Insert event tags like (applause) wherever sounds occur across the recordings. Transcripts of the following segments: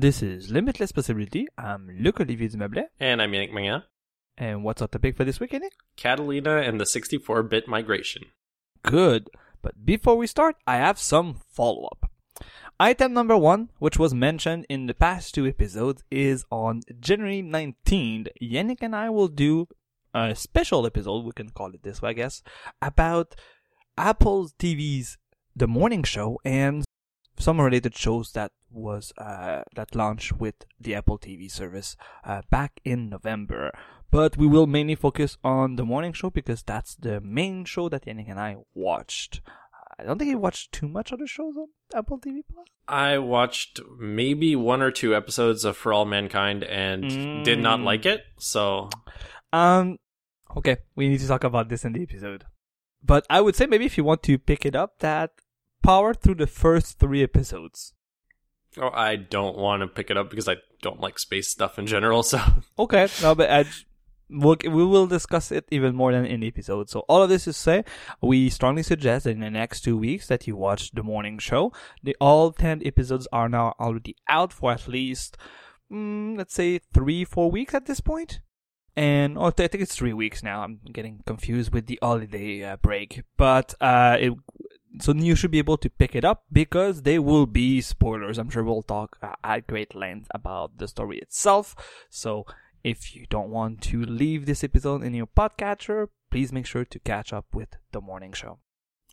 This is Limitless Possibility. I'm Luc Olivier Dumeuble. And I'm Yannick Magnan. And what's our topic for this week, Yannick? Catalina and the 64 bit migration. Good. But before we start, I have some follow up. Item number one, which was mentioned in the past two episodes, is on January 19th. Yannick and I will do a special episode, we can call it this way, I guess, about Apple TV's The Morning Show and some related shows that was uh, that launched with the Apple TV service uh, back in November. But we will mainly focus on the morning show because that's the main show that Yannick and I watched. I don't think he watched too much other shows on Apple TV Plus. I watched maybe one or two episodes of For All Mankind and mm. did not like it. So, um, okay, we need to talk about this in the episode. But I would say maybe if you want to pick it up, that power through the first three episodes. Oh, I don't want to pick it up because I don't like space stuff in general. (laughs) So okay, no, but I, we'll, we will discuss it even more than in the episode. So all of this is to say, we strongly suggest that in the next two weeks that you watch the morning show. The all ten episodes are now already out for at least, mm, let's say three, four weeks at this point. And oh, I think it's three weeks now. I'm getting confused with the holiday uh, break, but uh, it so you should be able to pick it up because they will be spoilers. I'm sure we'll talk uh, at great length about the story itself. So if you don't want to leave this episode in your podcatcher, please make sure to catch up with the morning show.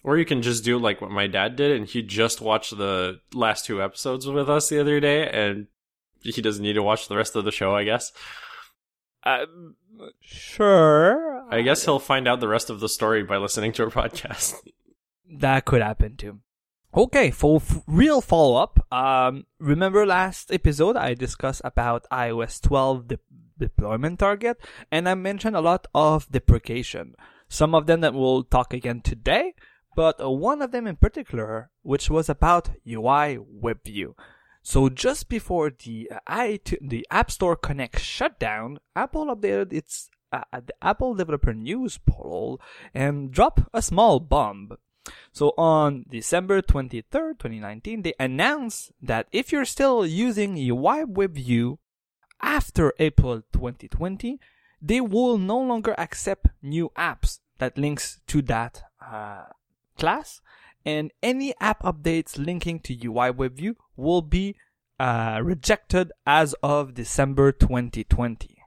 Or you can just do like what my dad did, and he just watched the last two episodes with us the other day, and he doesn't need to watch the rest of the show, I guess. Um, sure. I guess he'll find out the rest of the story by listening to our podcast. (laughs) that could happen too. Okay, for f- real follow up, um, remember last episode I discussed about iOS 12 de- deployment target, and I mentioned a lot of deprecation. Some of them that we'll talk again today, but one of them in particular, which was about UI WebView. So just before the uh, iTunes, the App Store Connect shutdown, Apple updated its uh, the Apple Developer News portal and dropped a small bomb. So on December 23rd, 2019, they announced that if you're still using UI WebView after April 2020, they will no longer accept new apps that links to that uh, class and any app updates linking to UI WebView will be uh, rejected as of December 2020.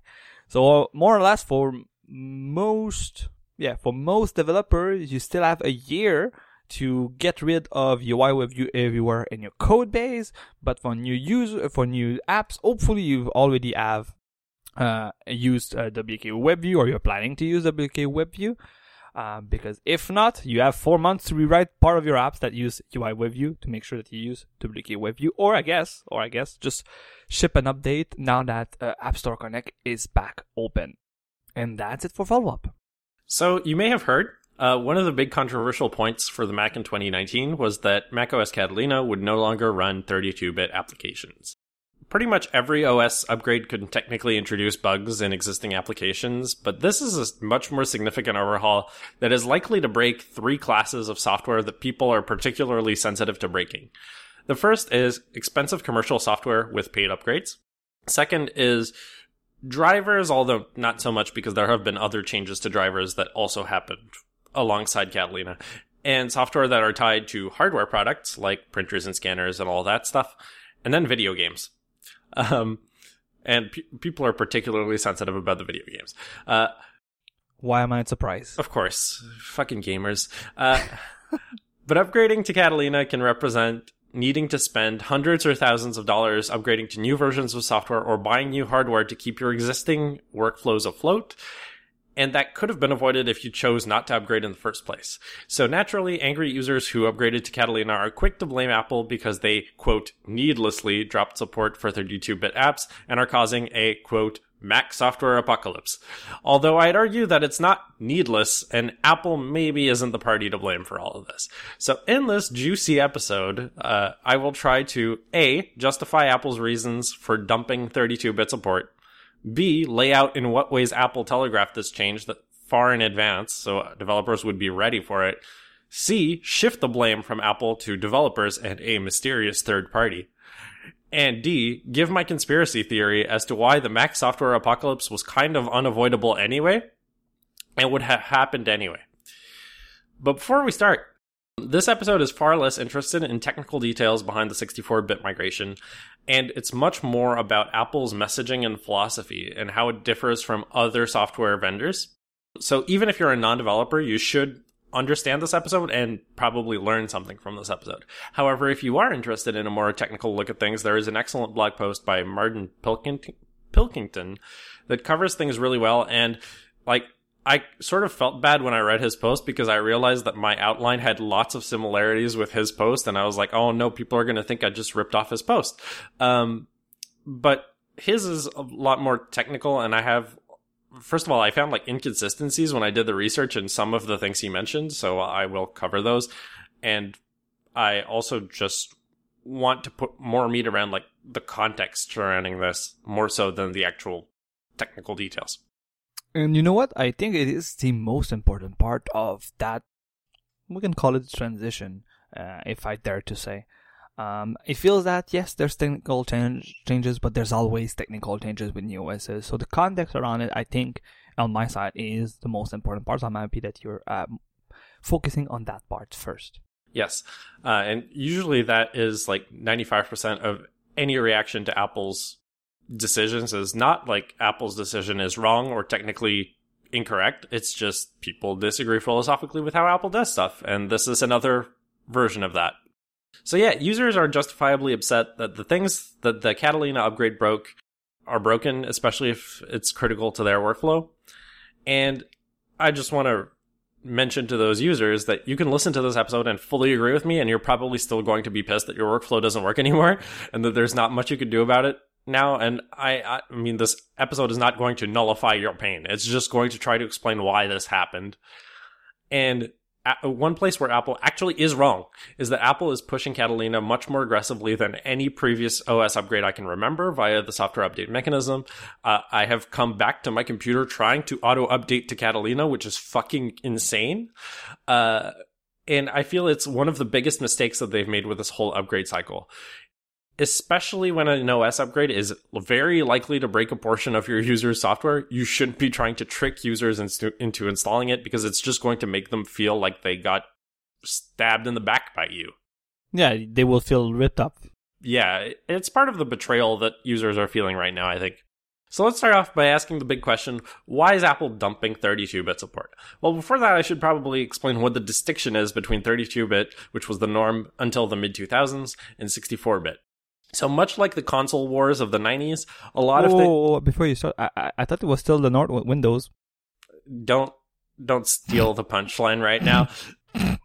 So more or less for most yeah, for most developers, you still have a year to get rid of UI WebView everywhere in your code base. But for new user, for new apps, hopefully you already have uh, used uh, WK WebView or you're planning to use WK WebView. Uh, because if not, you have four months to rewrite part of your apps that use UI WebView to make sure that you use WK WebView, or I guess, or I guess, just ship an update now that uh, App Store Connect is back open. And that's it for follow up. So you may have heard uh, one of the big controversial points for the Mac in 2019 was that macOS Catalina would no longer run 32-bit applications. Pretty much every OS upgrade could technically introduce bugs in existing applications, but this is a much more significant overhaul that is likely to break three classes of software that people are particularly sensitive to breaking. The first is expensive commercial software with paid upgrades. Second is drivers, although not so much because there have been other changes to drivers that also happened alongside Catalina. And software that are tied to hardware products like printers and scanners and all that stuff. And then video games. Um, and pe- people are particularly sensitive about the video games. Uh, Why am I surprised? Of course. Fucking gamers. Uh, (laughs) but upgrading to Catalina can represent needing to spend hundreds or thousands of dollars upgrading to new versions of software or buying new hardware to keep your existing workflows afloat. And that could have been avoided if you chose not to upgrade in the first place. So naturally, angry users who upgraded to Catalina are quick to blame Apple because they, quote, needlessly dropped support for 32-bit apps and are causing a, quote, Mac software apocalypse. Although I'd argue that it's not needless, and Apple maybe isn't the party to blame for all of this. So in this juicy episode, uh, I will try to A, justify Apple's reasons for dumping 32-bit support, B, lay out in what ways Apple telegraphed this change that far in advance, so developers would be ready for it, C, shift the blame from Apple to developers and a mysterious third party, And D, give my conspiracy theory as to why the Mac software apocalypse was kind of unavoidable anyway and would have happened anyway. But before we start, this episode is far less interested in technical details behind the 64 bit migration, and it's much more about Apple's messaging and philosophy and how it differs from other software vendors. So even if you're a non developer, you should understand this episode and probably learn something from this episode. However, if you are interested in a more technical look at things, there is an excellent blog post by Martin Pilkington that covers things really well and like I sort of felt bad when I read his post because I realized that my outline had lots of similarities with his post, and I was like, "Oh no, people are going to think I just ripped off his post." Um, but his is a lot more technical, and I have first of all, I found like inconsistencies when I did the research in some of the things he mentioned, so I will cover those. And I also just want to put more meat around like the context surrounding this more so than the actual technical details. And you know what? I think it is the most important part of that. We can call it transition, uh, if I dare to say. Um, it feels that yes, there's technical change, changes, but there's always technical changes with new OSs. So the context around it, I think, on my side, is the most important part. So I'm happy that you're um, focusing on that part first. Yes, uh, and usually that is like 95% of any reaction to Apple's decisions is not like Apple's decision is wrong or technically incorrect. It's just people disagree philosophically with how Apple does stuff, and this is another version of that. So yeah, users are justifiably upset that the things that the Catalina upgrade broke are broken, especially if it's critical to their workflow. And I just want to mention to those users that you can listen to this episode and fully agree with me, and you're probably still going to be pissed that your workflow doesn't work (laughs) anymore and that there's not much you can do about it now. And I, I mean, this episode is not going to nullify your pain. It's just going to try to explain why this happened. And one place where Apple actually is wrong is that Apple is pushing Catalina much more aggressively than any previous OS upgrade I can remember via the software update mechanism. Uh, I have come back to my computer trying to auto update to Catalina, which is fucking insane. Uh, and I feel it's one of the biggest mistakes that they've made with this whole upgrade cycle especially when an OS upgrade is very likely to break a portion of your user's software, you shouldn't be trying to trick users into, into installing it because it's just going to make them feel like they got stabbed in the back by you. Yeah, they will feel ripped up. Yeah, it's part of the betrayal that users are feeling right now, I think. So let's start off by asking the big question why is Apple dumping 32 bit support? Well, before that, I should probably explain what the distinction is between 32 bit, which was the norm until the mid 2000s, and 64 bit. So much like the console wars of the 90s, a lot of the before you start, I, I, I thought it was still the North Windows. Don't don't steal the punchline right now. (laughs)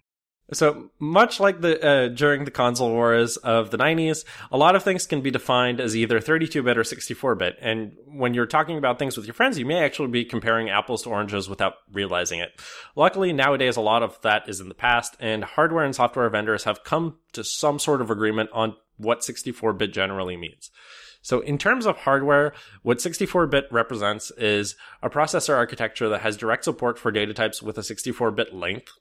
So much like the uh, during the console wars of the 90s, a lot of things can be defined as either 32-bit or 64-bit. And when you're talking about things with your friends, you may actually be comparing apples to oranges without realizing it. Luckily, nowadays a lot of that is in the past, and hardware and software vendors have come to some sort of agreement on what 64 bit generally means. So in terms of hardware, what 64-bit represents is a processor architecture that has direct support for data types with a 64-bit length,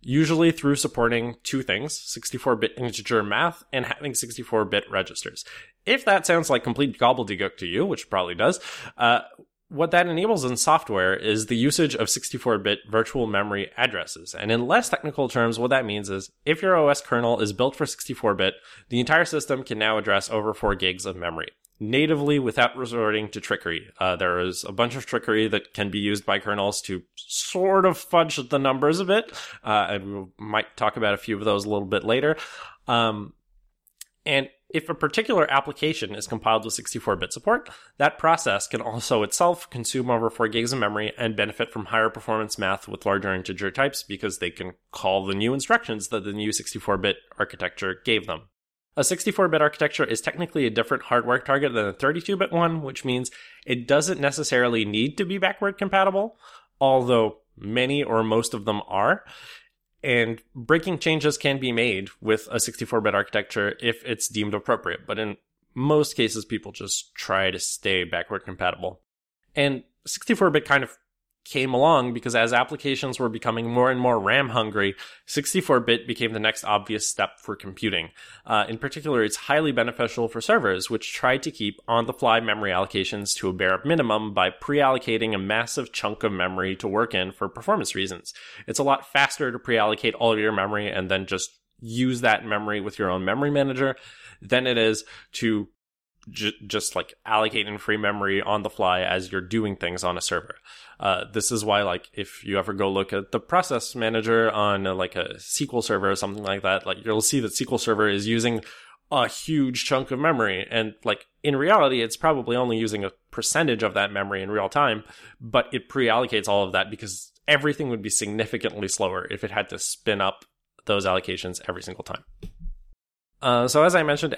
usually through supporting two things, 64-bit integer math and having 64-bit registers. If that sounds like complete gobbledygook to you, which probably does, uh, what that enables in software is the usage of 64-bit virtual memory addresses. And in less technical terms, what that means is if your OS kernel is built for 64-bit, the entire system can now address over 4 gigs of memory natively without resorting to trickery. Uh, there is a bunch of trickery that can be used by kernels to sort of fudge the numbers a bit, uh, and we might talk about a few of those a little bit later. Um, and if a particular application is compiled with 64-bit support, that process can also itself consume over 4 gigs of memory and benefit from higher performance math with larger integer types because they can call the new instructions that the new 64-bit architecture gave them. A 64-bit architecture is technically a different hardware target than a 32-bit one, which means it doesn't necessarily need to be backward compatible, although many or most of them are and breaking changes can be made with a 64-bit architecture if it's deemed appropriate but in most cases people just try to stay backward compatible. And 64-bit kind of came along because as applications were becoming more and more RAM hungry, 64-bit became the next obvious step for computing. Uh, in particular, it's highly beneficial for servers, which tried to keep on-the-fly memory allocations to a bare minimum by pre-allocating a massive chunk of memory to work in for performance reasons. It's a lot faster to pre-allocate all of your memory and then just use that memory with your own memory manager than it is to j- just like allocate in free memory on the fly as you're doing things on a server. Uh, this is why, like, if you ever go look at the process manager on uh, like a SQL server or something like that, like you'll see that SQL server is using a huge chunk of memory. And like in reality, it's probably only using a percentage of that memory in real time, but it pre-allocates all of that because everything would be significantly slower if it had to spin up those allocations every single time. Uh, so as I mentioned,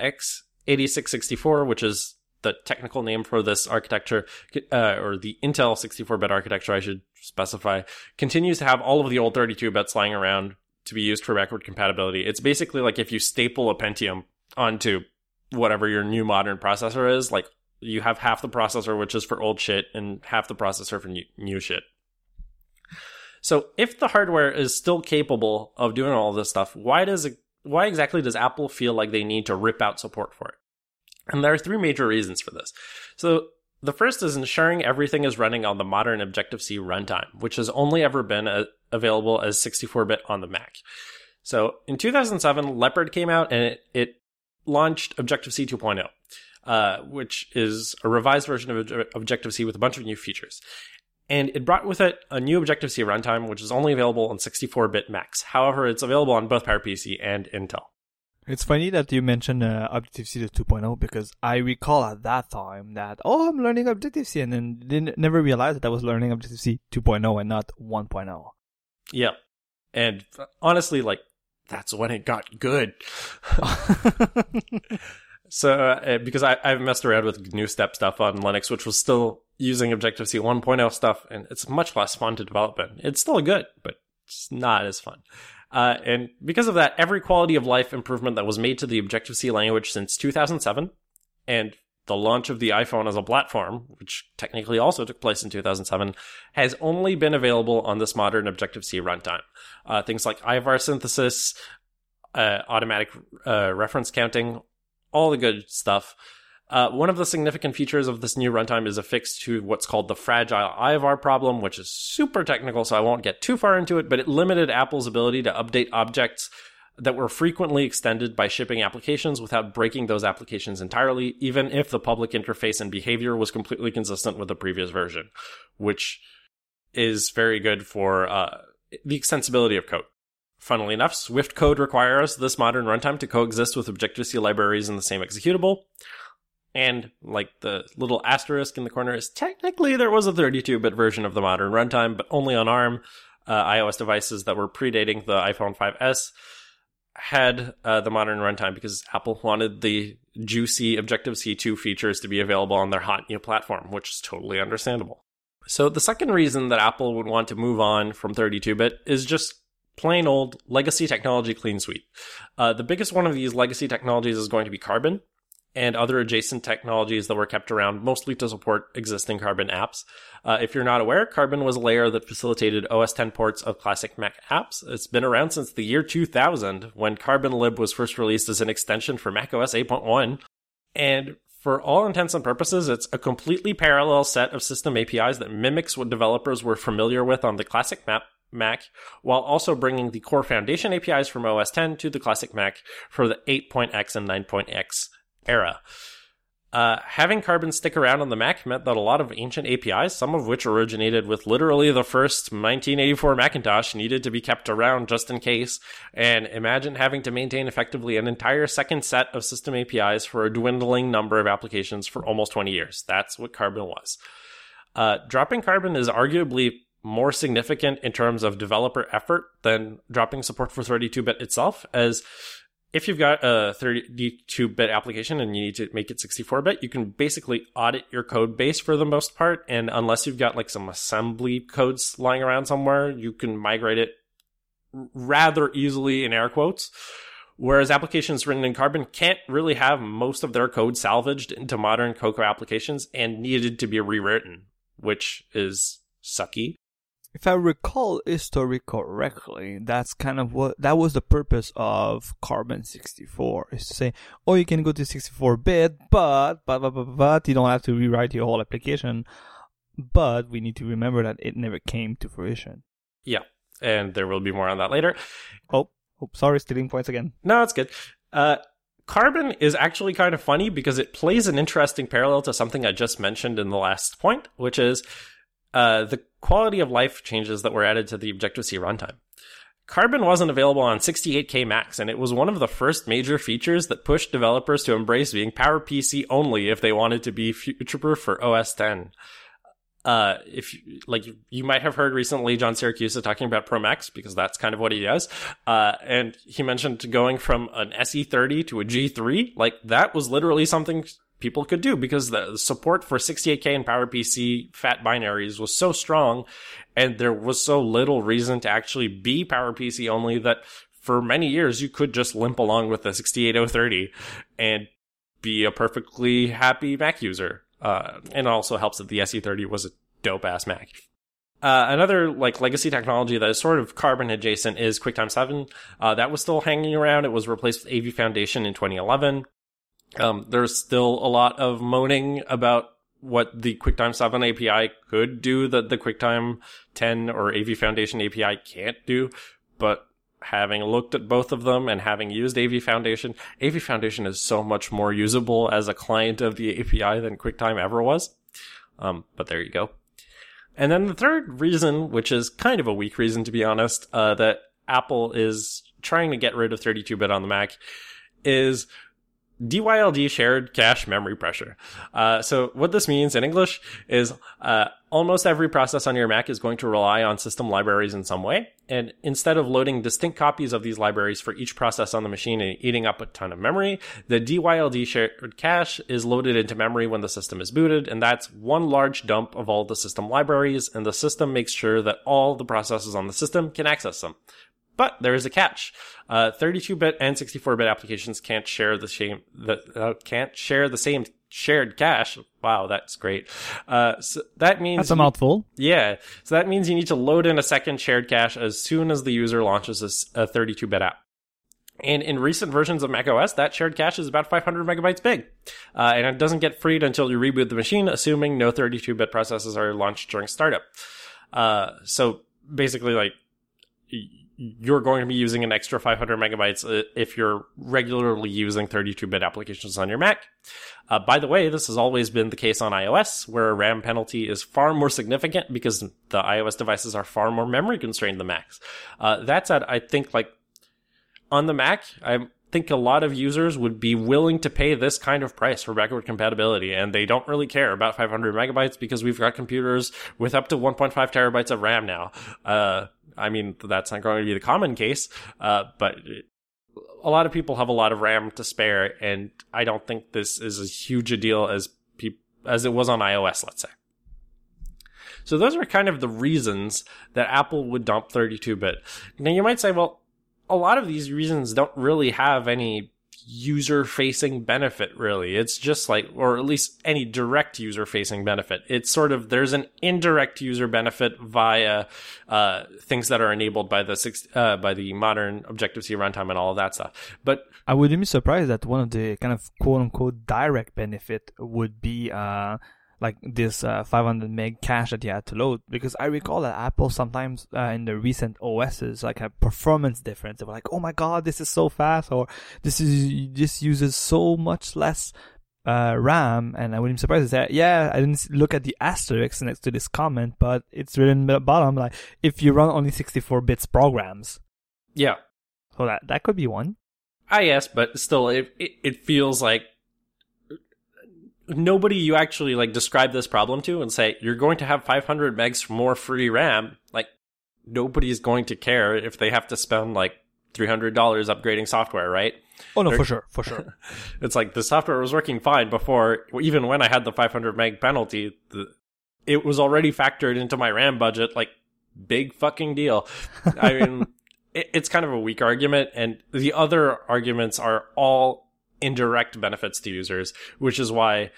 x86-64, which is the technical name for this architecture, uh, or the Intel 64-bit architecture, I should specify, continues to have all of the old 32 bits lying around to be used for backward compatibility. It's basically like if you staple a Pentium onto whatever your new modern processor is, like you have half the processor which is for old shit and half the processor for new, new shit. So if the hardware is still capable of doing all this stuff, why does it, why exactly does Apple feel like they need to rip out support for it? And there are three major reasons for this. So the first is ensuring everything is running on the modern Objective-C runtime, which has only ever been a, uh, available as 64-bit on the Mac. So in 2007, Leopard came out and it, it launched Objective-C 2.0, uh, which is a revised version of Objective-C with a bunch of new features. And it brought with it a new Objective-C runtime, which is only available on 64-bit Macs. However, it's available on both PowerPC and Intel. It's funny that you mentioned uh, Objective-C 2.0 because I recall at that time that, oh, I'm learning Objective-C and then didn't, never realized that I was learning Objective-C 2.0 and not 1.0. Yeah. And honestly, like, that's when it got good. (laughs) (laughs) so, uh, because I, I've messed around with GNUstep stuff on Linux, which was still using Objective-C 1.0 stuff, and it's much less fun to develop in. It's still good, but it's not as fun. Uh, and because of that, every quality of life improvement that was made to the Objective C language since 2007 and the launch of the iPhone as a platform, which technically also took place in 2007, has only been available on this modern Objective C runtime. Uh, things like IVAR synthesis, uh, automatic uh, reference counting, all the good stuff. Uh, one of the significant features of this new runtime is a fix to what's called the fragile IVAR problem, which is super technical, so I won't get too far into it, but it limited Apple's ability to update objects that were frequently extended by shipping applications without breaking those applications entirely, even if the public interface and behavior was completely consistent with the previous version, which is very good for uh, the extensibility of code. Funnily enough, Swift code requires this modern runtime to coexist with Objective-C libraries in the same executable. And like the little asterisk in the corner is technically there was a 32 bit version of the modern runtime, but only on ARM. Uh, iOS devices that were predating the iPhone 5S had uh, the modern runtime because Apple wanted the juicy Objective C 2 features to be available on their hot new platform, which is totally understandable. So, the second reason that Apple would want to move on from 32 bit is just plain old legacy technology clean sweep. Uh, the biggest one of these legacy technologies is going to be Carbon and other adjacent technologies that were kept around mostly to support existing Carbon apps. Uh, if you're not aware, Carbon was a layer that facilitated OS 10 ports of classic Mac apps. It's been around since the year 2000 when CarbonLib was first released as an extension for Mac OS 8.1. And for all intents and purposes, it's a completely parallel set of system APIs that mimics what developers were familiar with on the classic Mac Mac, while also bringing the core foundation APIs from OS 10 to the classic Mac for the 8.x and 9.x era. Uh, having Carbon stick around on the Mac meant that a lot of ancient APIs, some of which originated with literally the first 1984 Macintosh, needed to be kept around just in case. And imagine having to maintain effectively an entire second set of system APIs for a dwindling number of applications for almost 20 years. That's what Carbon was. Uh, dropping Carbon is arguably more significant in terms of developer effort than dropping support for 32 bit itself, as if you've got a 32 bit application and you need to make it 64 bit, you can basically audit your code base for the most part. And unless you've got like some assembly codes lying around somewhere, you can migrate it rather easily in air quotes. Whereas applications written in Carbon can't really have most of their code salvaged into modern Cocoa applications and needed to be rewritten, which is sucky. If I recall history correctly, that's kind of what that was the purpose of Carbon 64 is to say, oh, you can go to 64 bit, but but but but, but you don't have to rewrite your whole application. But we need to remember that it never came to fruition. Yeah, and there will be more on that later. Oh, oh sorry, stealing points again. No, it's good. Uh, Carbon is actually kind of funny because it plays an interesting parallel to something I just mentioned in the last point, which is uh, the quality of life changes that were added to the Objective C runtime. Carbon wasn't available on 68K Macs, and it was one of the first major features that pushed developers to embrace being PowerPC only if they wanted to be future proof for OS 10. Uh, if you, like you might have heard recently John Siracusa talking about Pro Max because that's kind of what he does. Uh, and he mentioned going from an SE30 to a G3. Like that was literally something people could do because the support for 68K and PowerPC fat binaries was so strong and there was so little reason to actually be PowerPC only that for many years you could just limp along with the 68030 and be a perfectly happy Mac user. Uh, and also helps that the SE30 was a dope ass Mac. Uh, another like legacy technology that is sort of carbon adjacent is QuickTime 7. Uh, that was still hanging around. It was replaced with AV Foundation in 2011. Um, there's still a lot of moaning about what the QuickTime 7 API could do that the QuickTime 10 or AV Foundation API can't do. But having looked at both of them and having used AV Foundation, AV Foundation is so much more usable as a client of the API than QuickTime ever was. Um, but there you go. And then the third reason, which is kind of a weak reason to be honest, uh, that Apple is trying to get rid of 32-bit on the Mac is DYLD shared cache memory pressure. Uh, so what this means in English is uh, almost every process on your Mac is going to rely on system libraries in some way. And instead of loading distinct copies of these libraries for each process on the machine and eating up a ton of memory, the DYLD shared cache is loaded into memory when the system is booted. And that's one large dump of all the system libraries. And the system makes sure that all the processes on the system can access them. But there is a catch. Uh, 32-bit and 64-bit applications can't share the same the uh, can't share the same shared cache. Wow, that's great. Uh, so that means that's a mouthful. Yeah, so that means you need to load in a second shared cache as soon as the user launches a 32-bit app. And in recent versions of macOS, that shared cache is about 500 megabytes big. Uh, and it doesn't get freed until you reboot the machine, assuming no 32 bit processes are launched during startup. Uh, so basically, like, you're going to be using an extra 500 megabytes uh, if you're regularly using 32-bit applications on your Mac. Uh, by the way, this has always been the case on iOS, where a RAM penalty is far more significant because the iOS devices are far more memory constrained than Macs. Uh, that said, I think like on the Mac, I think a lot of users would be willing to pay this kind of price for backward compatibility, and they don't really care about 500 megabytes because we've got computers with up to 1.5 terabytes of RAM now. Uh, I mean, that's not going to be the common case, uh, but a lot of people have a lot of RAM to spare, and I don't think this is as huge a deal as pe- as it was on iOS, let's say. So those are kind of the reasons that Apple would dump 32-bit. Now you might say, well, a lot of these reasons don't really have any user facing benefit really. It's just like or at least any direct user facing benefit. It's sort of there's an indirect user benefit via uh, things that are enabled by the uh, by the modern objective c runtime and all of that stuff. But i wouldn't be surprised that one of the kind of quote unquote direct benefit would be uh like this uh, 500 meg cache that you had to load because I recall that Apple sometimes uh, in the recent OSs like a performance difference. They were like, "Oh my god, this is so fast," or "This is this uses so much less uh, RAM." And I wouldn't be surprised to say, "Yeah, I didn't look at the asterisk next to this comment, but it's written at the bottom like if you run only 64 bits programs." Yeah. So that that could be one. Ah, yes, but still, it it, it feels like nobody you actually like describe this problem to and say you're going to have 500 megs more free RAM, like nobody's going to care if they have to spend like $300 upgrading software, right? Oh no, They're, for sure, for sure. (laughs) it's like the software was working fine before, even when I had the 500 meg penalty, the, it was already factored into my RAM budget. Like, big fucking deal. I mean, (laughs) it, it's kind of a weak argument, and the other arguments are all indirect benefits to users, which is why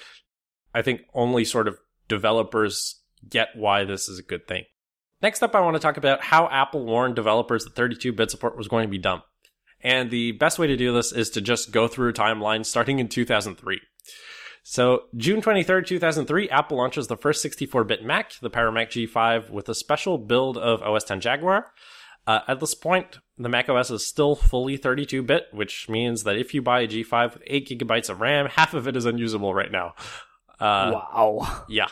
I think only sort of developers get why this is a good thing. Next up, I want to talk about how Apple warned developers that 32 bit support was going to be dumb. And the best way to do this is to just go through a timeline starting in 2003. So, June 23rd, 2003, Apple launches the first 64 bit Mac, the Power Mac G5, with a special build of OS X Jaguar. Uh, at this point, the Mac OS is still fully 32 bit, which means that if you buy a G5 with 8 gigabytes of RAM, half of it is unusable right now. Uh, wow. Yeah.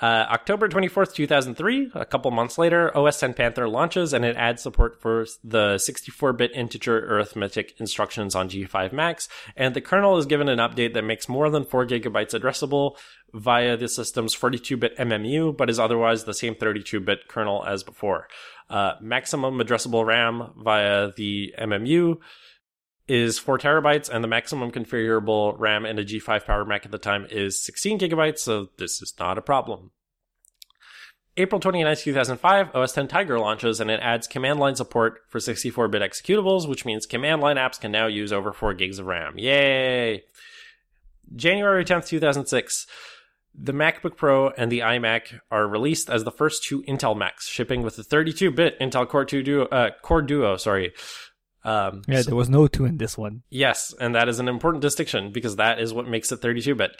Uh, October 24th, 2003, a couple months later, OS X Panther launches and it adds support for the 64 bit integer arithmetic instructions on G5 Macs. And the kernel is given an update that makes more than 4 gigabytes addressable via the system's 42 bit MMU, but is otherwise the same 32 bit kernel as before. Uh, maximum addressable RAM via the MMU is 4 terabytes, and the maximum configurable RAM in a G5 Power Mac at the time is 16 gigabytes, so this is not a problem. April 29, 2005, OS X Tiger launches and it adds command line support for 64 bit executables, which means command line apps can now use over 4 gigs of RAM. Yay! January 10th, 2006. The MacBook Pro and the iMac are released as the first two Intel Macs, shipping with a 32-bit Intel Core 2 Duo, uh, Core Duo, sorry. Um, yeah, there was no 2 in this one. Yes, and that is an important distinction because that is what makes it 32-bit.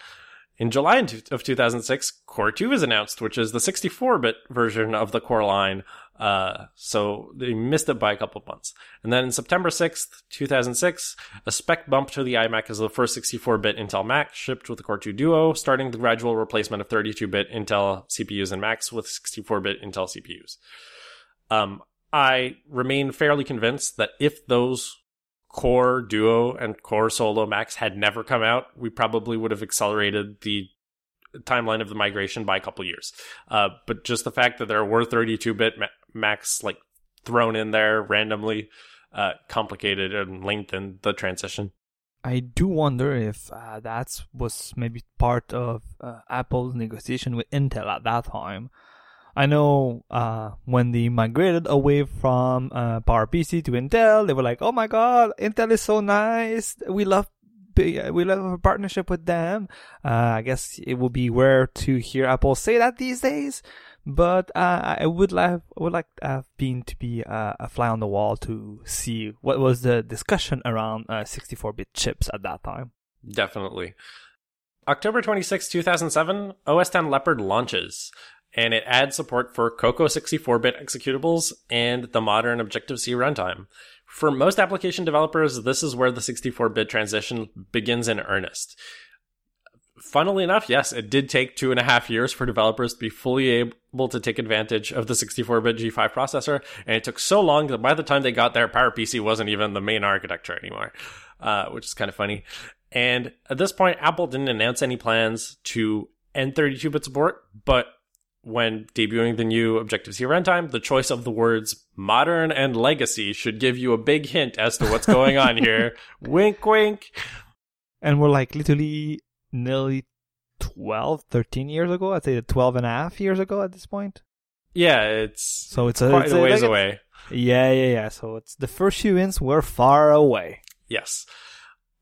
In July of 2006, Core 2 is announced, which is the 64-bit version of the Core line. Uh, so they missed it by a couple of months. And then in September 6th, 2006, a spec bump to the iMac as the first 64-bit Intel Mac shipped with the Core 2 Duo, starting the gradual replacement of 32-bit Intel CPUs and Macs with 64-bit Intel CPUs. Um, I remain fairly convinced that if those Core Duo and Core Solo Macs had never come out, we probably would have accelerated the timeline of the migration by a couple years. Uh, but just the fact that there were 32-bit ma- Macs like thrown in there randomly uh, complicated and lengthened the transition. I do wonder if uh, that was maybe part of uh, Apple's negotiation with Intel at that time I know uh, when they migrated away from uh, PowerPC to Intel, they were like, "Oh my God, Intel is so nice. We love we love a partnership with them." Uh, I guess it would be rare to hear Apple say that these days, but uh, I would like would like to have been to be uh, a fly on the wall to see what was the discussion around 64-bit uh, chips at that time. Definitely. October 26, 2007, OS X Leopard launches and it adds support for Cocoa 64-bit executables and the modern Objective-C runtime. For most application developers, this is where the 64-bit transition begins in earnest. Funnily enough, yes, it did take two and a half years for developers to be fully able to take advantage of the 64-bit G5 processor, and it took so long that by the time they got there, PowerPC wasn't even the main architecture anymore, uh, which is kind of funny. And at this point, Apple didn't announce any plans to end 32-bit support, but when debuting the new Objective C runtime, the choice of the words modern and legacy should give you a big hint as to what's going on (laughs) here. wink, wink. And we're like literally nearly 12, 13 years ago. I'd say 12 and a half years ago at this point. Yeah, it's so it's a, quite it's a ways like away. Yeah, yeah, yeah. So it's the first few hints were far away. Yes.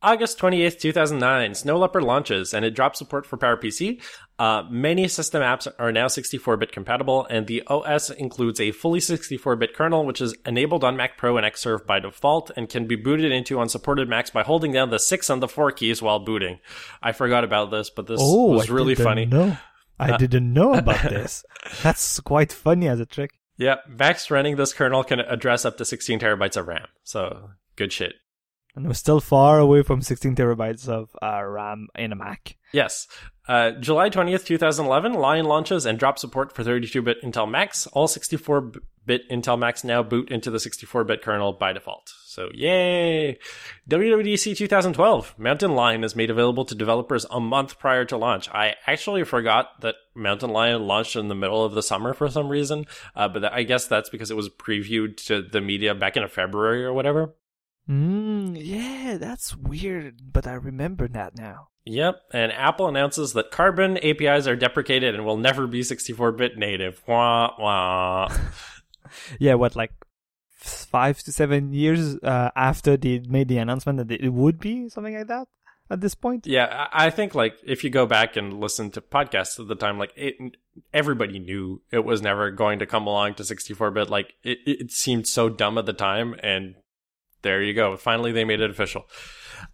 August 28th, 2009, Snow Leopard launches and it drops support for PowerPC. Uh, many system apps are now 64-bit compatible and the OS includes a fully 64-bit kernel which is enabled on Mac Pro and Xserve by default and can be booted into unsupported Macs by holding down the 6 and the 4 keys while booting. I forgot about this, but this oh, was I really funny. Know. I uh, didn't know about (laughs) this. That's quite funny as a trick. Yeah, Macs running this kernel can address up to 16 terabytes of RAM. So, good shit and we're still far away from 16 terabytes of uh, RAM in a Mac. Yes. Uh, July 20th, 2011, Lion launches and drops support for 32-bit Intel Macs. All 64-bit Intel Macs now boot into the 64-bit kernel by default. So yay! WWDC 2012, Mountain Lion is made available to developers a month prior to launch. I actually forgot that Mountain Lion launched in the middle of the summer for some reason, uh, but I guess that's because it was previewed to the media back in February or whatever. Mm, yeah, that's weird, but I remember that now. Yep, and Apple announces that Carbon APIs are deprecated and will never be 64-bit native. Wah wah. (laughs) yeah, what like five to seven years uh, after they made the announcement that it would be something like that. at this point. Yeah, I think like if you go back and listen to podcasts at the time, like it, everybody knew it was never going to come along to 64-bit. Like it, it seemed so dumb at the time, and there you go. Finally, they made it official.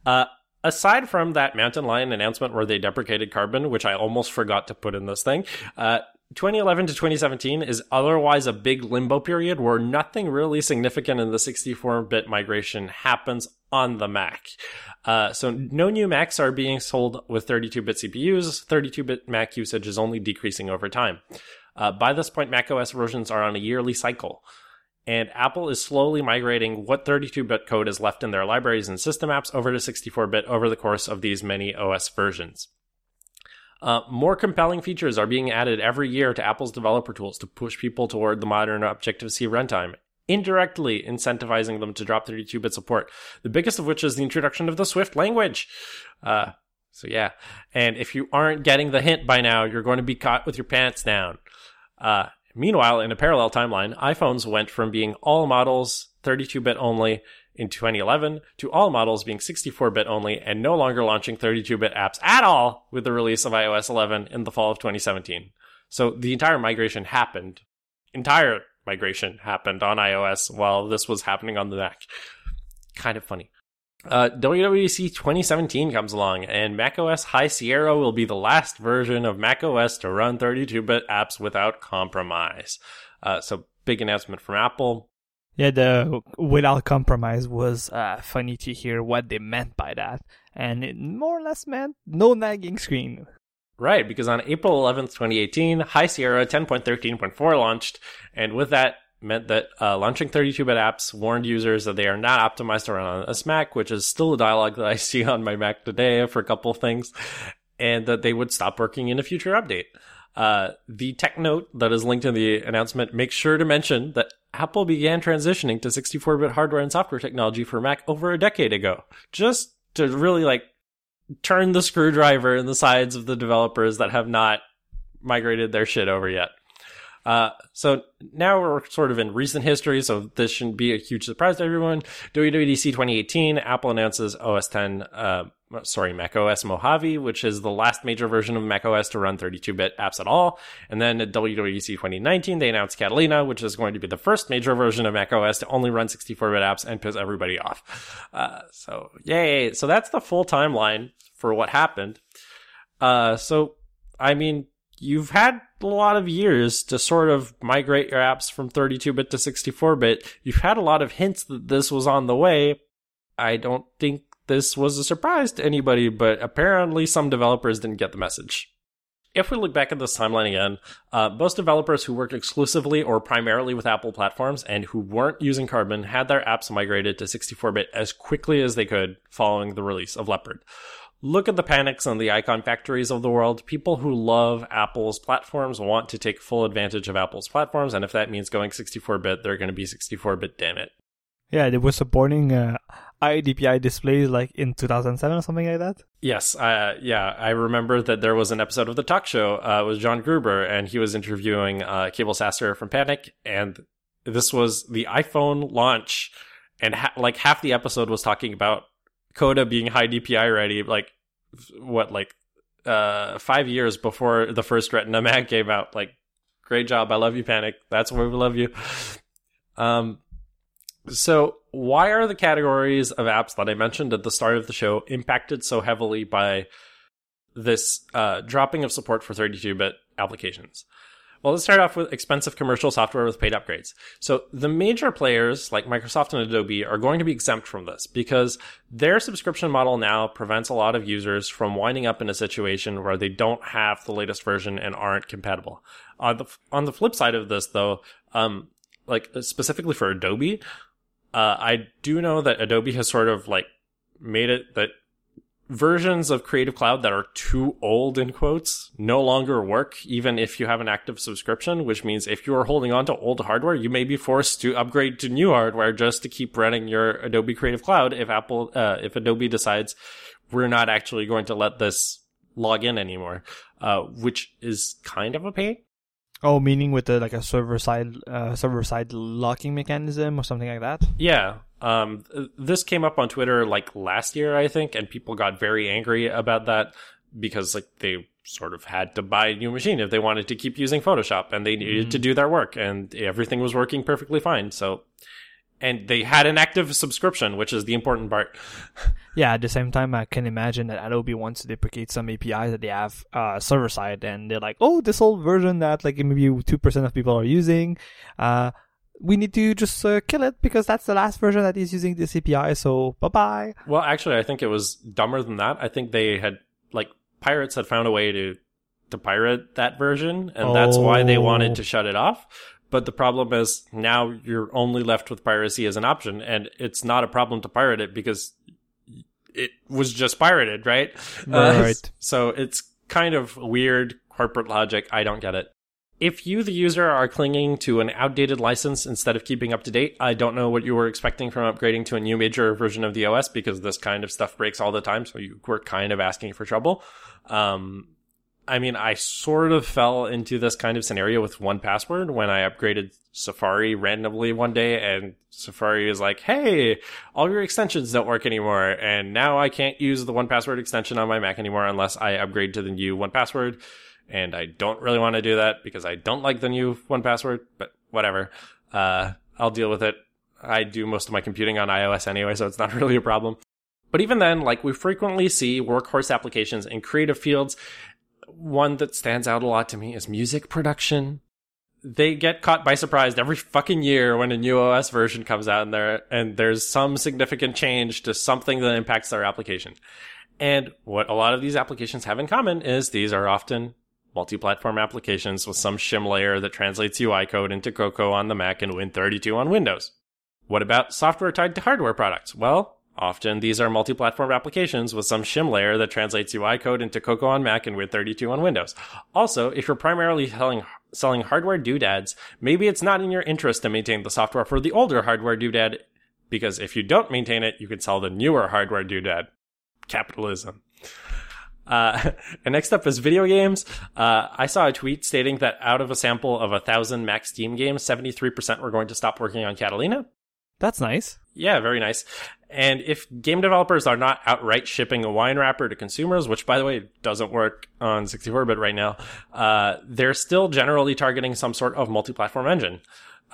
Uh, aside from that Mountain Lion announcement where they deprecated Carbon, which I almost forgot to put in this thing, uh, 2011 to 2017 is otherwise a big limbo period where nothing really significant in the 64-bit migration happens on the Mac. Uh, so no new Macs are being sold with 32-bit CPUs. 32-bit Mac usage is only decreasing over time. Uh, by this point, macOS versions are on a yearly cycle. And Apple is slowly migrating what 32 bit code is left in their libraries and system apps over to 64 bit over the course of these many OS versions. Uh, more compelling features are being added every year to Apple's developer tools to push people toward the modern Objective C runtime, indirectly incentivizing them to drop 32 bit support. The biggest of which is the introduction of the Swift language. Uh, so, yeah. And if you aren't getting the hint by now, you're going to be caught with your pants down. Uh, Meanwhile, in a parallel timeline, iPhones went from being all models 32 bit only in 2011 to all models being 64 bit only and no longer launching 32 bit apps at all with the release of iOS 11 in the fall of 2017. So the entire migration happened. Entire migration happened on iOS while this was happening on the Mac. Kind of funny. Uh, WWDC 2017 comes along, and macOS High Sierra will be the last version of macOS to run 32-bit apps without compromise. Uh, so big announcement from Apple. Yeah, the without compromise was uh, funny to hear what they meant by that, and it more or less meant no nagging screen. Right, because on April 11th, 2018, High Sierra 10.13.4 launched, and with that meant that uh, launching 32-bit apps warned users that they are not optimized to run on a Mac, which is still a dialogue (laughs) that I see on my Mac today for a couple things, and that they would stop working in a future update. Uh, the tech note that is linked in the announcement makes sure to mention that Apple began transitioning to 64-bit hardware and software technology for Mac over a decade ago, just to really like turn the screwdriver in the sides of the developers that have not migrated their shit over yet. Uh, so now we're sort of in recent history, so this shouldn't be a huge surprise to everyone. WWDC 2018, Apple announces OS 10, uh, sorry, Mac OS Mojave, which is the last major version of Mac OS to run 32-bit apps at all. And then at WWDC 2019, they announced Catalina, which is going to be the first major version of Mac OS to only run 64-bit apps and piss everybody off. Uh, so yay! So that's the full timeline for what happened. Uh, so I mean, you've had a lot of years to sort of migrate your apps from 32 bit to 64 bit. You've had a lot of hints that this was on the way. I don't think this was a surprise to anybody, but apparently some developers didn't get the message. If we look back at this timeline again, uh, most developers who worked exclusively or primarily with Apple platforms and who weren't using Carbon had their apps migrated to 64 bit as quickly as they could following the release of Leopard look at the panics and the icon factories of the world. People who love Apple's platforms want to take full advantage of Apple's platforms, and if that means going 64 bit, they're going to be 64 bit, damn it. Yeah, they were supporting uh, HiDPI displays like in 2007 or something like that. Yes, uh, yeah, I remember that there was an episode of the talk show uh, with John Gruber, and he was interviewing uh, Cabel Sasser from Panic, and this was the iPhone launch, and ha- like half the episode was talking about Coda being high DPI ready, like what, like uh, five years before the first Retina Mac (laughs) came out. Like, great job. I love you, Panic. That's where we love you. Um, so why are the categories of apps that I mentioned at the start of the show impacted so heavily by this uh, dropping of support for 32-bit applications? Well, let's start off with expensive commercial software with paid upgrades. So the major players like Microsoft and Adobe are going to be exempt from this because their subscription model now prevents a lot of users from winding up in a situation where they don't have the latest version and aren't compatible. On the on the flip side of this, though, um, like specifically for Adobe, uh, I do know that Adobe has sort of like made it that versions of Creative Cloud that are too old in quotes no longer work even if you have an active subscription, which means if you are holding on to old hardware, you may be forced to upgrade to new hardware just to keep running your Adobe Creative Cloud if Apple uh, if Adobe decides we're not actually going to let this log in anymore, uh, which is kind of a pain. Oh, meaning with the like a server side uh, server side locking mechanism or something like that. Yeah, Um, this came up on Twitter like last year, I think, and people got very angry about that because like they sort of had to buy a new machine if they wanted to keep using Photoshop and they needed mm. to do their work and everything was working perfectly fine. So, and they had an active subscription, which is the important part. (laughs) yeah, at the same time, I can imagine that Adobe wants to deprecate some APIs that they have uh, server side and they're like, oh, this old version that like maybe 2% of people are using, uh, we need to just uh, kill it because that's the last version that is using this API. So bye bye. Well, actually, I think it was dumber than that. I think they had like pirates had found a way to to pirate that version, and oh. that's why they wanted to oh. shut it off. But the problem is now you're only left with piracy as an option, and it's not a problem to pirate it because it was just pirated, right? Right. Uh, (laughs) so it's kind of weird corporate logic. I don't get it. If you, the user, are clinging to an outdated license instead of keeping up to date, I don't know what you were expecting from upgrading to a new major version of the OS because this kind of stuff breaks all the time. So you were kind of asking for trouble. Um, I mean, I sort of fell into this kind of scenario with 1Password when I upgraded Safari randomly one day and Safari is like, Hey, all your extensions don't work anymore. And now I can't use the 1Password extension on my Mac anymore unless I upgrade to the new 1Password and I don't really want to do that because I don't like the new 1Password, but whatever. Uh, I'll deal with it. I do most of my computing on iOS anyway, so it's not (laughs) really a problem. But even then, like we frequently see workhorse applications in creative fields. One that stands out a lot to me is music production. They get caught by surprise every fucking year when a new OS version comes out and there and there's some significant change to something that impacts their application. And what a lot of these applications have in common is these are often multi-platform applications with some shim layer that translates UI code into Cocoa on the Mac and Win32 on Windows. What about software tied to hardware products? Well, often these are multi-platform applications with some shim layer that translates UI code into Cocoa on Mac and Win32 on Windows. Also, if you're primarily selling selling hardware doodads, maybe it's not in your interest to maintain the software for the older hardware doodad because if you don't maintain it, you can sell the newer hardware doodad. Capitalism. Uh, (laughs) and next up is video games. Uh, I saw a tweet stating that out of a sample of a thousand Mac Steam games, 73% were going to stop working on Catalina. That's nice. Yeah, very nice. And if game developers are not outright shipping a wine wrapper to consumers, which by the way doesn't work on 64-bit right now, uh, they're still generally targeting some sort of multi-platform engine.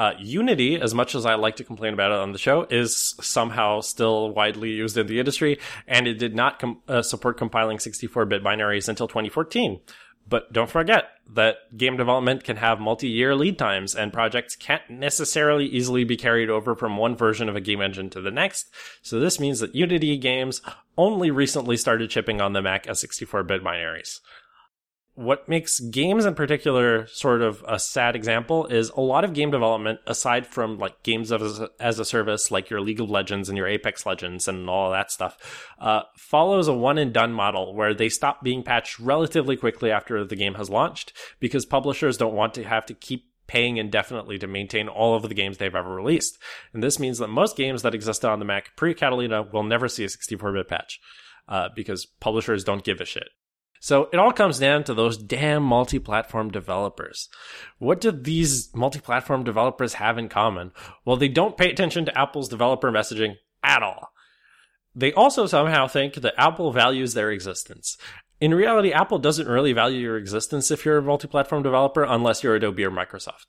Uh, Unity, as much as I like to complain about it on the show, is somehow still widely used in the industry, and it did not com- uh, support compiling 64-bit binaries until 2014. But don't forget that game development can have multi-year lead times and projects can't necessarily easily be carried over from one version of a game engine to the next. So this means that Unity games only recently started shipping on the Mac as 64-bit binaries what makes games in particular sort of a sad example is a lot of game development, aside from like games as a, as a service, like your League of Legends and your Apex Legends and all that stuff, uh, follows a one and done model where they stop being patched relatively quickly after the game has launched because publishers don't want to have to keep paying indefinitely to maintain all of the games they've ever released. And this means that most games that existed on the Mac pre Catalina will never see a 64 bit patch uh, because publishers don't give a shit. So it all comes down to those damn multi-platform developers. What do these multi-platform developers have in common? Well, they don't pay attention to Apple's developer messaging at all. They also somehow think that Apple values their existence. In reality, Apple doesn't really value your existence if you're a multi-platform developer unless you're Adobe or Microsoft.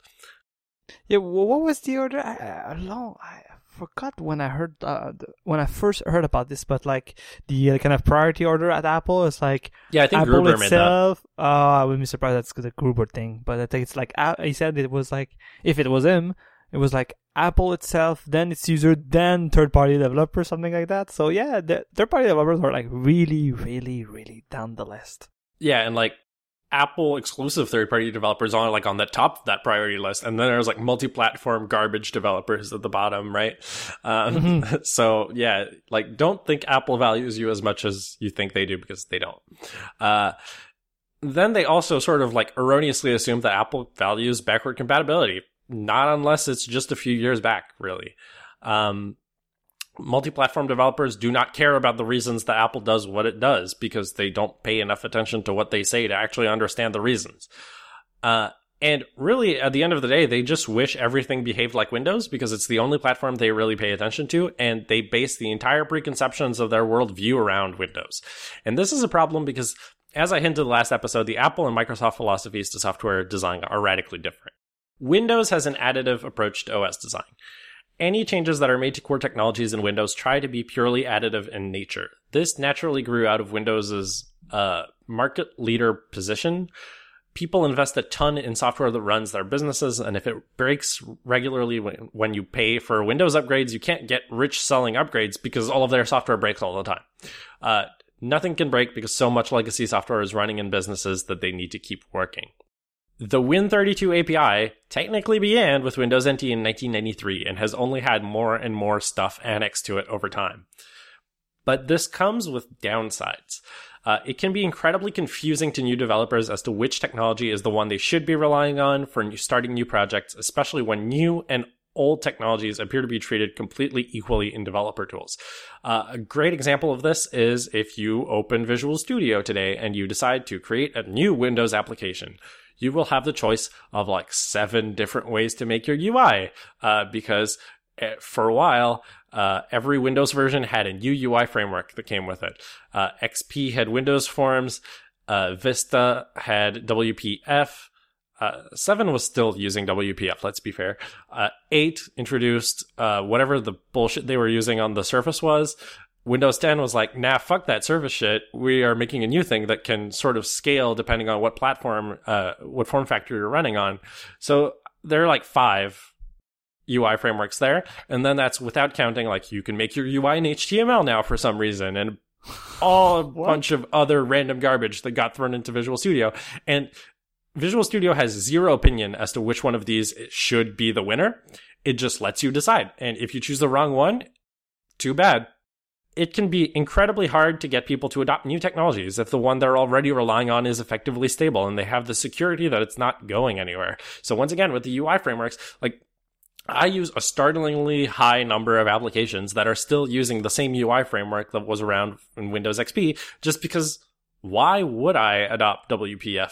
Yeah, what was the order? I, I, long, I, forgot when I heard uh, when I first heard about this, but like the uh, kind of priority order at Apple is like yeah, I think Apple Gruber itself. Uh, I wouldn't be surprised that's the Gruber thing, but I think it's like uh, he said it was like if it was him, it was like Apple itself, then its user, then third party developer, something like that. So yeah, the third party developers are like really, really, really down the list. Yeah, and like Apple exclusive third party developers on like on the top of that priority list, and then there's like multi platform garbage developers at the bottom, right? Um, mm-hmm. (laughs) So yeah, like don't think Apple values you as much as you think they do because they don't. Uh, then they also sort of like erroneously assume that Apple values backward compatibility, not unless it's just a few years back, really. Um, multi-platform developers do not care about the reasons that Apple does what it does because they don't pay enough attention to what they say to actually understand the reasons. Uh, And really, at the end of the day, they just wish everything behaved like Windows because it's the only platform they really pay attention to, and they base the entire preconceptions of their worldview around Windows. And this is a problem because, as I hinted last episode, the Apple and Microsoft philosophies to software design are radically different. Windows has an additive approach to OS design. Any changes that are made to core technologies in Windows try to be purely additive in nature. This naturally grew out of Windows's uh, market leader position. People invest a ton in software that runs their businesses, and if it breaks regularly when, you pay for Windows upgrades, you can't get rich selling upgrades because all of their software breaks all the time. Uh, nothing can break because so much legacy software is running in businesses that they need to keep working. The Win32 API technically began with Windows NT in 1993 and has only had more and more stuff annexed to it over time. But this comes with downsides. Uh, it can be incredibly confusing to new developers as to which technology is the one they should be relying on for new, starting new projects, especially when new and old technologies appear to be treated completely equally in developer tools. Uh, a great example of this is if you open Visual Studio today and you decide to create a new Windows application. You will have the choice of like seven different ways to make your UI uh, because eh, for a while, uh, every Windows version had a new UI framework that came with it. Uh, XP had Windows Forms. Uh, Vista had WPF. Uh, 7 was still using WPF, let's be fair. Uh, 8 introduced uh, whatever the bullshit they were using on the Surface was. Windows 10 was like, nah, fuck that Surface shit. We are making a new thing that can sort of scale depending on what platform, uh, what form factor you're running on. So there are like five UI frameworks there. And then that's without counting, like, you can make your UI in HTML now for some reason and (laughs) all a bunch of other random garbage that got thrown into Visual Studio. And Visual Studio has zero opinion as to which one of these should be the winner. It just lets you decide. And if you choose the wrong one, too bad. It can be incredibly hard to get people to adopt new technologies if the one they're already relying on is effectively stable and they have the security that it's not going anywhere. So once again, with the UI frameworks, like I use a startlingly high number of applications that are still using the same UI framework that was around in Windows XP just because why would I adopt WPF?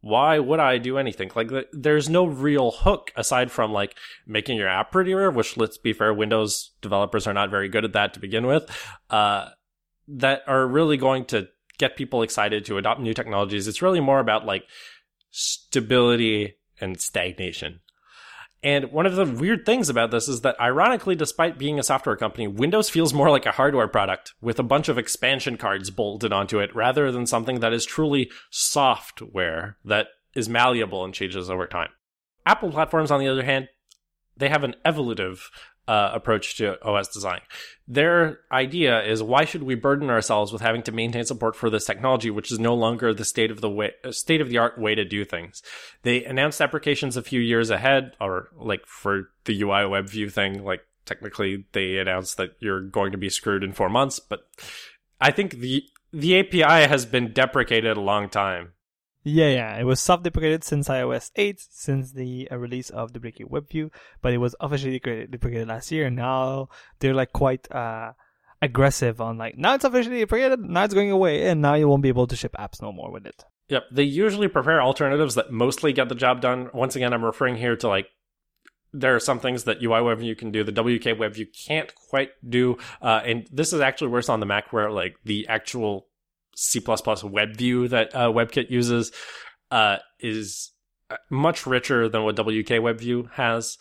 Why would I do anything? Like, there's no real hook aside from like making your app prettier, which let's be fair, Windows developers are not very good at that to begin with, uh, that are really going to get people excited to adopt new technologies. It's really more about like stability and stagnation. And one of the weird things about this is that, ironically, despite being a software company, Windows feels more like a hardware product with a bunch of expansion cards bolted onto it rather than something that is truly software that is malleable and changes over time. Apple platforms, on the other hand, they have an evolutive uh, approach to OS design. Their idea is why should we burden ourselves with having to maintain support for this technology, which is no longer the state of the way, state of the art way to do things. They announced deprecations a few years ahead, or like for the UI WebView thing, like technically they announced that you're going to be screwed in four months, but I think the the API has been deprecated a long time. Yeah, yeah. It was soft deprecated since iOS 8, since the uh, release of the Deprecate WebView, but it was officially deprecated last year. And now they're like quite uh, aggressive on like now it's officially deprecated, now it's going away, and now you won't be able to ship apps no more with it. Yep, they usually prepare alternatives that mostly get the job done. Once again, I'm referring here to like there are some things that UI WebView can do, the WK WebView can't quite do, uh, and this is actually worse on the Mac, where like the actual C++ web view that uh, WebKit uses uh, is much richer than what WK WebView has.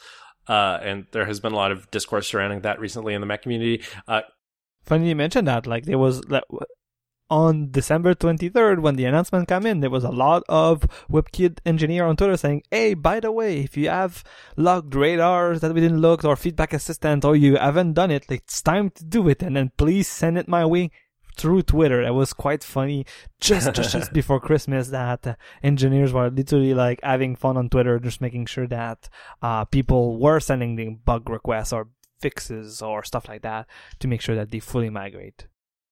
Uh, and there has been a lot of discourse surrounding that recently in the Mac community. Uh, Funny you mentioned that. Like there was on December 23rd when the announcement came in, there was a lot of WebKit engineer on Twitter saying, "Hey, by the way, if you have logged radars that we didn't look or feedback assistant or you haven't done it, like, it's time to do it, and then please send it my way through Twitter. It was quite funny just just, just (laughs) before Christmas that uh, engineers were literally like having fun on Twitter, just making sure that uh, people were sending the bug requests or fixes or stuff like that to make sure that they fully migrate.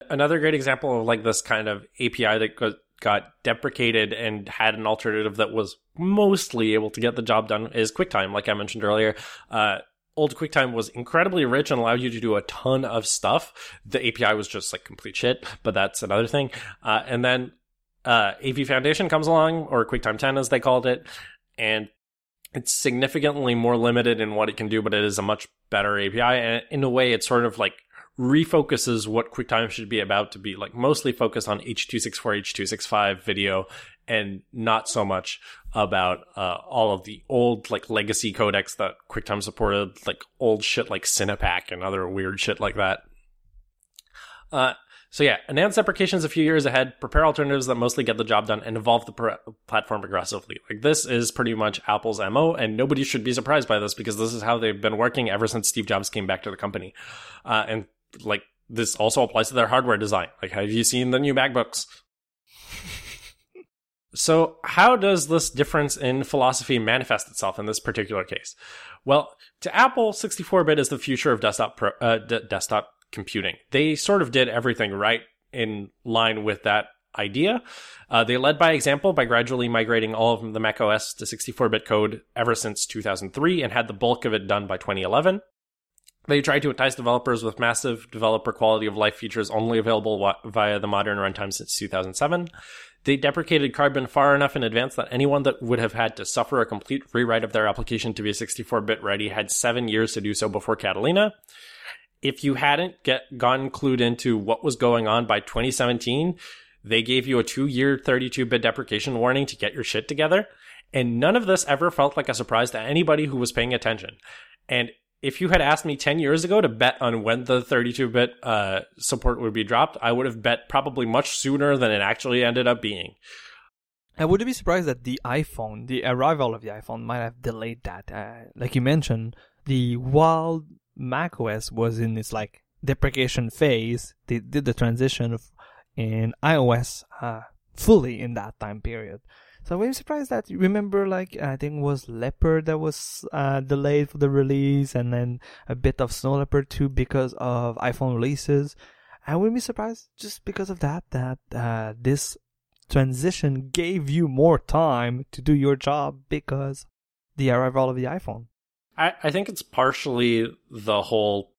Another great example of like this kind of API that got, got deprecated and had an alternative that was mostly able to get the job done is QuickTime, like I mentioned earlier. Uh, old QuickTime was incredibly rich and allowed you to do a ton of stuff. The API was just like complete shit, but that's another thing. Uh, and then uh, AV Foundation comes along, or QuickTime 10 as they called it, and it's significantly more limited in what it can do, but it is a much better API. And in a way, it sort of like refocuses what QuickTime should be about to be like mostly focused on H.264, H.265 video and not so much about uh, all of the old like legacy codecs that QuickTime supported, like old shit like Cinepak and other weird shit like that. Uh, so yeah, announce deprecations a few years ahead, prepare alternatives that mostly get the job done, and evolve the platform aggressively. Like this is pretty much Apple's MO, and nobody should be surprised by this because this is how they've been working ever since Steve Jobs came back to the company. Uh, and like this also applies to their hardware design. Like, have you seen the new MacBooks? (laughs) so, how does this difference in philosophy manifest itself in this particular case? Well, to Apple, 64-bit is the future of desktop pro, uh, d- desktop computing. They sort of did everything right in line with that idea. Uh, they led by example by gradually migrating all of the Mac OS to 64-bit code ever since 2003 and had the bulk of it done by 2011. They tried to entice developers with massive developer quality of life features only available via the modern runtime since 2007. They deprecated Carbon far enough in advance that anyone that would have had to suffer a complete rewrite of their application to be 64-bit ready had seven years to do so before Catalina. If you hadn't get gotten clued into what was going on by 2017, they gave you a two-year 32-bit deprecation warning to get your shit together. And none of this ever felt like a surprise to anybody who was paying attention. And if you had asked me 10 years ago to bet on when the 32 bit uh, support would be dropped, I would have bet probably much sooner than it actually ended up being. I wouldn't be surprised that the iPhone, the arrival of the iPhone, might have delayed that. Uh, like you mentioned, the while macOS was in its like deprecation phase, they did the transition of, in iOS uh, fully in that time period. So I'm surprised that you remember like I think it was Leopard that was uh, delayed for the release, and then a bit of Snow Leopard too because of iPhone releases. I wouldn't be surprised just because of that that uh, this transition gave you more time to do your job because the arrival of the iPhone. I, I think it's partially the whole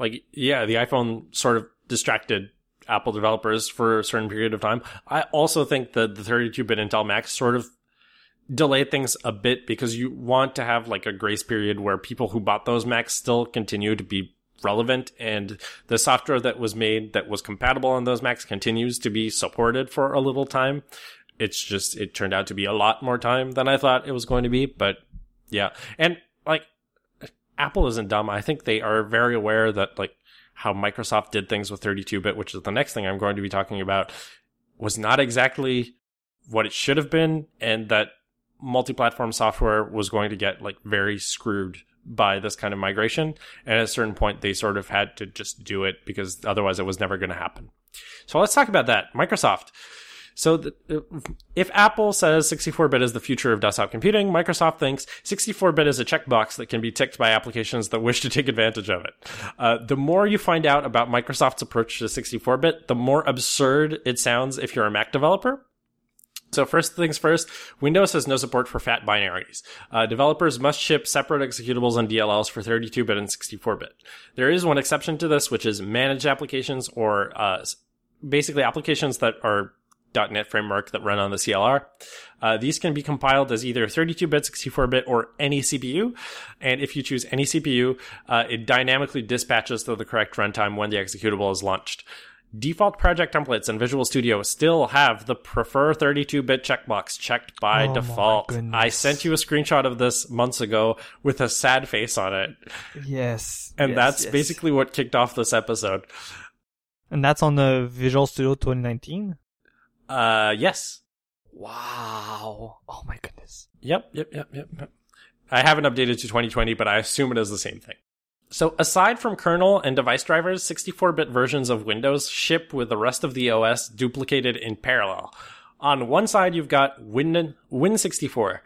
like yeah the iPhone sort of distracted Apple developers for a certain period of time. I also think that the 32-bit Intel Mac sort of delayed things a bit because you want to have like a grace period where people who bought those Macs still continue to be relevant and the software that was made that was compatible on those Macs continues to be supported for a little time. It's just, it turned out to be a lot more time than I thought it was going to be, but yeah. And like, Apple isn't dumb. I think they are very aware that like how Microsoft did things with 32-bit, which is the next thing I'm going to be talking about, was not exactly what it should have been, and that multi-platform software was going to get like very screwed by this kind of migration. And at a certain point, they sort of had to just do it because otherwise it was never going to happen. So let's talk about that. Microsoft. So the, if Apple says 64-bit is the future of desktop computing, Microsoft thinks 64-bit is a checkbox that can be ticked by applications that wish to take advantage of it. Uh, the more you find out about Microsoft's approach to 64-bit, the more absurd it sounds if you're a Mac developer. So first things first, Windows has no support for fat binaries. Uh, developers must ship separate executables and DLLs for 32-bit and 64-bit. There is one exception to this, which is managed applications or uh, basically applications that are .NET framework that run on the CLR. Uh, these can be compiled as either 32-bit, 64-bit, or any CPU. And if you choose any CPU, uh, it dynamically dispatches to the correct runtime when the executable is launched. Default project templates in Visual Studio still have the prefer 32-bit checkbox checked by oh default. I sent you a screenshot of this months ago with a sad face on it. Yes. And yes, that's yes. basically what kicked off this episode. And that's on the Visual Studio 2019? Uh, yes. Wow. Oh my goodness. Yep, yep, yep, yep, yep. I haven't updated to 2020, but I assume it is the same thing. So aside from kernel and device drivers, 64-bit versions of Windows ship with the rest of the OS duplicated in parallel. On one side, you've got Win, Win64.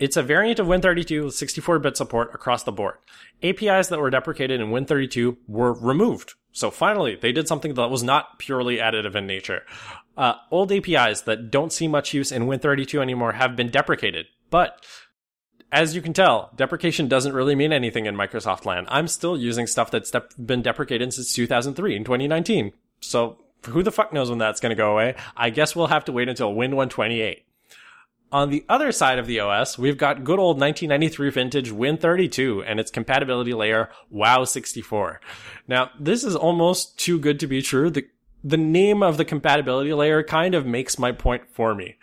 It's a variant of Win32 with 64-bit support across the board. APIs that were deprecated in Win32 were removed. So finally, they did something that was not purely additive in nature. Uh, old APIs that don't see much use in Win32 anymore have been deprecated, but as you can tell, deprecation doesn't really mean anything in Microsoft land. I'm still using stuff that's de- been deprecated since 2003 in 2019. So who the fuck knows when that's going to go away? I guess we'll have to wait until Win 128. On the other side of the OS, we've got good old 1993 vintage Win32 and its compatibility layer WoW64. Now, this is almost too good to be true. The, the name of the compatibility layer kind of makes my point for me.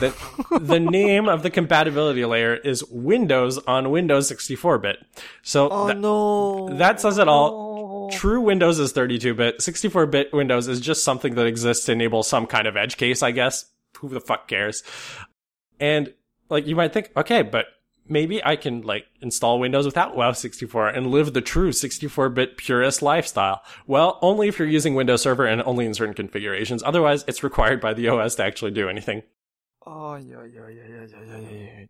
That the (laughs) name of the compatibility layer is Windows on Windows 64-bit. So Oh that- no. that says it all. No. True Windows is 32-bit. 64-bit Windows is just something that exists to enable some kind of edge case, I guess. Who the fuck cares? And like you might think, okay, but maybe I can like install Windows without WoW 64 and live the true 64-bit purist lifestyle. Well, only if you're using Windows Server and only in certain configurations. Otherwise, it's required by the OS to actually do anything. Oh yeah yeah yeah yeah yeah yeah yeah. yeah.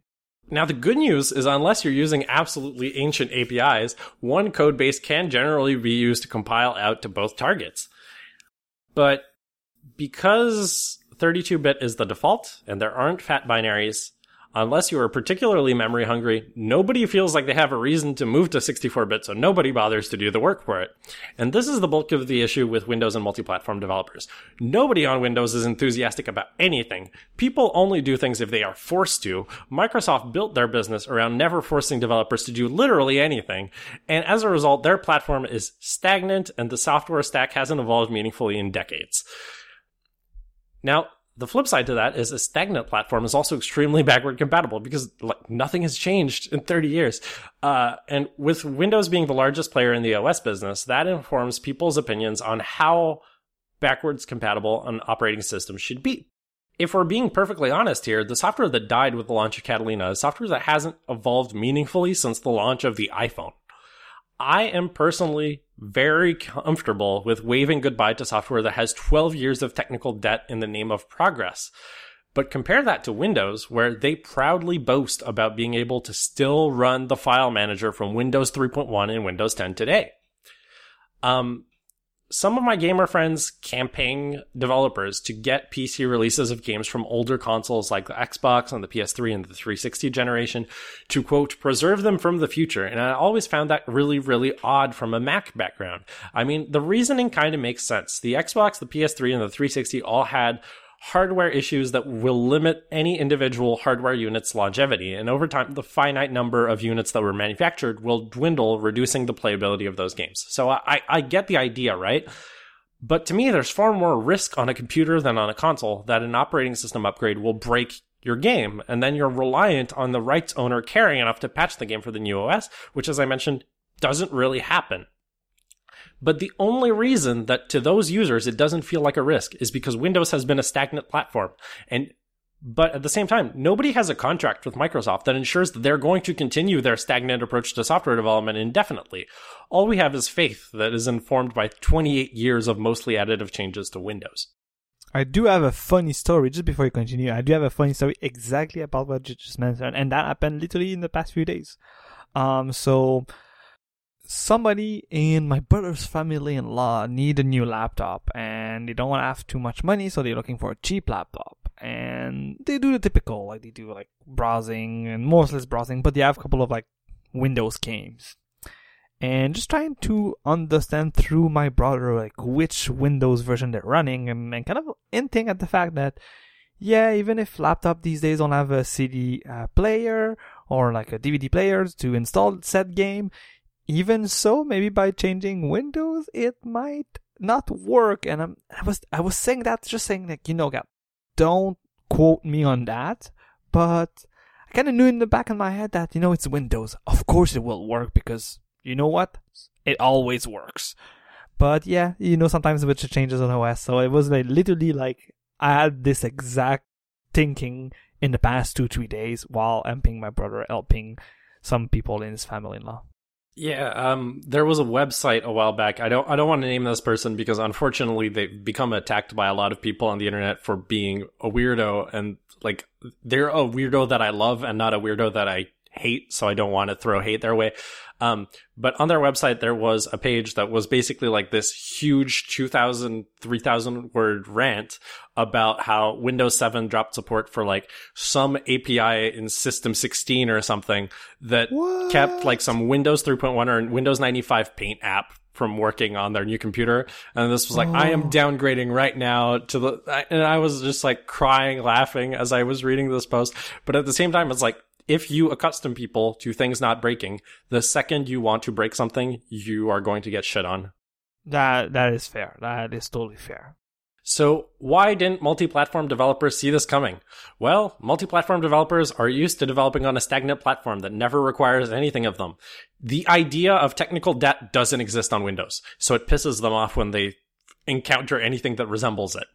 Now, the good news is unless you're using absolutely ancient APIs, one code base can generally be used to compile out to both targets. But because 32-bit is the default and there aren't fat binaries, unless you are particularly memory hungry, nobody feels like they have a reason to move to 64-bit, so nobody bothers to do the work for it. And this is the bulk of the issue with Windows and multi-platform developers. Nobody on Windows is enthusiastic about anything. People only do things if they are forced to. Microsoft built their business around never forcing developers to do literally anything. And as a result, their platform is stagnant and the software stack hasn't evolved meaningfully in decades. Now, the flip side to that is a stagnant platform is also extremely (laughs) backward compatible because like nothing has changed in 30 years. Uh, and with Windows being the largest player in the OS business, that informs people's opinions on how backwards compatible an operating system should be. If we're being perfectly honest here, the software that died with the launch of Catalina is software that hasn't evolved meaningfully since the launch of the iPhone. I am personally very comfortable with waving goodbye to software that has 12 years of technical debt in the name of progress. But compare that to Windows, where they proudly boast about being able to still run the file manager from Windows 3.1 and Windows 10 today. Um, some of my gamer friends campaign developers to get PC releases of games from older consoles like the Xbox and the PS3 and the 360 generation to quote, preserve them from the future. And I always found that really, really odd from a Mac background. I mean, the reasoning kind of makes sense. The Xbox, the PS3, and the 360 all had hardware issues that will limit any individual hardware unit's longevity. And over time, the finite number of units that were manufactured will dwindle, reducing the playability of those games. So I, I get the idea, right? But to me, there's far more risk on a computer than on a console that an operating system upgrade will break your game. And then you're reliant on the rights owner caring enough to patch the game for the new OS, which, as I mentioned, doesn't really happen. But the only reason that to those users it doesn't feel like a risk is because Windows has been a stagnant platform. And but at the same time, nobody has a contract with Microsoft that ensures that they're going to continue their stagnant approach to software development indefinitely. All we have is faith that is informed by 28 years of mostly additive changes to Windows. I do have a funny story just before you continue. I do have a funny story exactly about what you just mentioned, and that happened literally in the past few days. Um, so somebody in my brother's family-in-law need a new laptop, and they don't want to have too much money, so they're looking for a cheap laptop. And they do the typical, like they do like browsing and more or less browsing, but they have a couple of like Windows games and just trying to understand through my brother like which Windows version they're running and, and kind of hinting at the fact that yeah, even if laptop these days don't have a CD uh, player or like a DVD player to install said game, even so, maybe by changing Windows, it might not work. And I'm, I was I was saying that just saying like you know, don't quote me on that, but I kind of knew in the back of my head that you know it's Windows. Of course it will work because you know what? It always works. But yeah, you know, sometimes with the changes on OS, so it was like literally like I had this exact thinking in the past two, three days while helping my brother, helping some people in his family in law. Yeah, um, there was a website a while back. I don't, I don't want to name this person because unfortunately they've become attacked by a lot of people on the internet for being a weirdo, and like they're a weirdo that I love and not a weirdo that I hate. So I don't want to throw hate their way. Um, but on their website, there was a page that was basically like this huge 2000, 3000 word rant about how Windows 7 dropped support for like some API in System 16 or something that What? kept like some Windows 3.1 or Windows 95 Paint app from working on their new computer. And this was like, I am Oh. downgrading right now to the, and I was just like crying, laughing as I was reading this post. But at the same time, it's like, if you accustom people to things not breaking, the second you want to break something, you are going to get shit on. That that is fair. That is totally fair. So why didn't multi-platform developers see this coming? Well, multi-platform developers are used to developing on a stagnant platform that never requires anything of them. The idea of technical debt doesn't exist on Windows, so it pisses them off when they encounter anything that resembles it.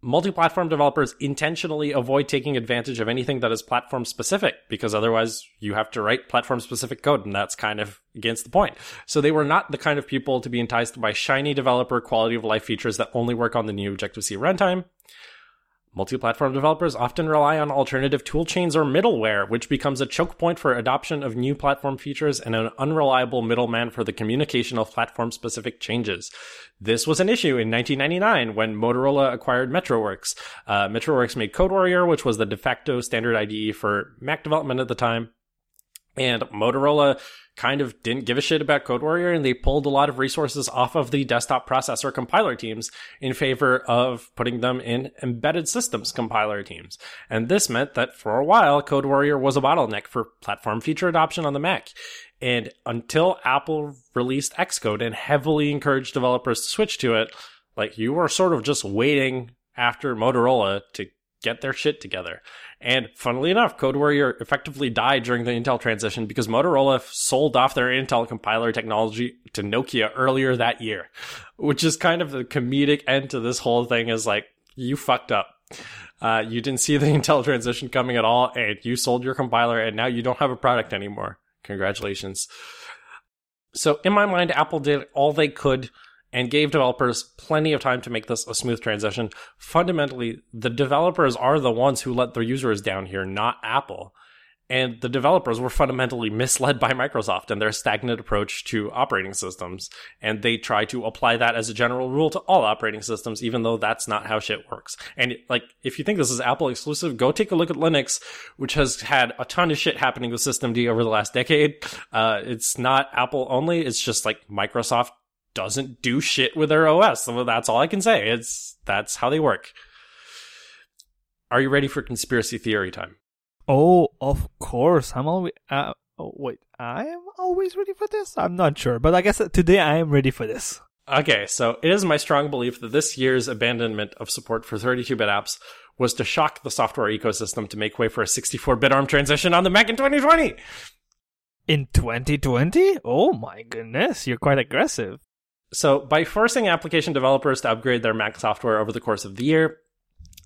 Multi-platform developers intentionally avoid taking advantage of anything that is platform specific because otherwise you have to write platform specific code and that's kind of against the point. So they were not the kind of people to be enticed by shiny developer quality of life features that only work on the new Objective-C runtime. Multi-platform developers often rely on alternative toolchains or middleware, which becomes a choke point for adoption of new platform features and an unreliable middleman for the communication of platform-specific changes. This was an issue in 1999 when Motorola acquired Metrowerks. Uh, Metrowerks made CodeWarrior, which was the de facto standard IDE for Mac development at the time. And Motorola kind of didn't give a shit about Code Warrior and they pulled a lot of resources off of the desktop processor compiler teams in favor of putting them in embedded systems compiler teams. And this meant that for a while, Code Warrior was a bottleneck for platform feature adoption on the Mac. And until Apple released Xcode and heavily encouraged developers to switch to it, like you were sort of just waiting after Motorola to get their shit together. And funnily enough, CodeWarrior effectively died during the Intel transition because Motorola sold off their Intel compiler technology to Nokia earlier that year, which is kind of the comedic end to this whole thing is like, you fucked up. Uh, you didn't see the (laughs) Intel transition coming at all, and you sold your compiler, and now you don't have a product anymore. Congratulations. So, in my mind, Apple did all they could and gave developers plenty of time to make this a smooth transition. Fundamentally, the developers are the ones who let their users down here, not Apple. And the developers were fundamentally (laughs) misled by Microsoft and their stagnant approach to operating systems. And they try to apply that as a general rule to all operating systems, even though that's not how shit works. And like, if you think this is Apple exclusive, go take a look at Linux, which has had a ton of shit happening with Systemd over the last decade. Uh, it's not Apple only. It's just like Microsoft doesn't do shit with their OS. So that's all I can say. It's that's how they work. Are you ready for conspiracy theory time? Oh, of course. I'm always. Uh, oh, wait. I am always ready for this. I'm not sure, but I guess today I am ready for this. Okay, so it is my strong belief that this year's abandonment of support for 32-bit apps was to shock the software ecosystem to make way for a 64-bit ARM transition on the Mac in 2020. In 2020? Oh my goodness, you're quite aggressive. So, by forcing application developers to upgrade their Mac software over the course of the year,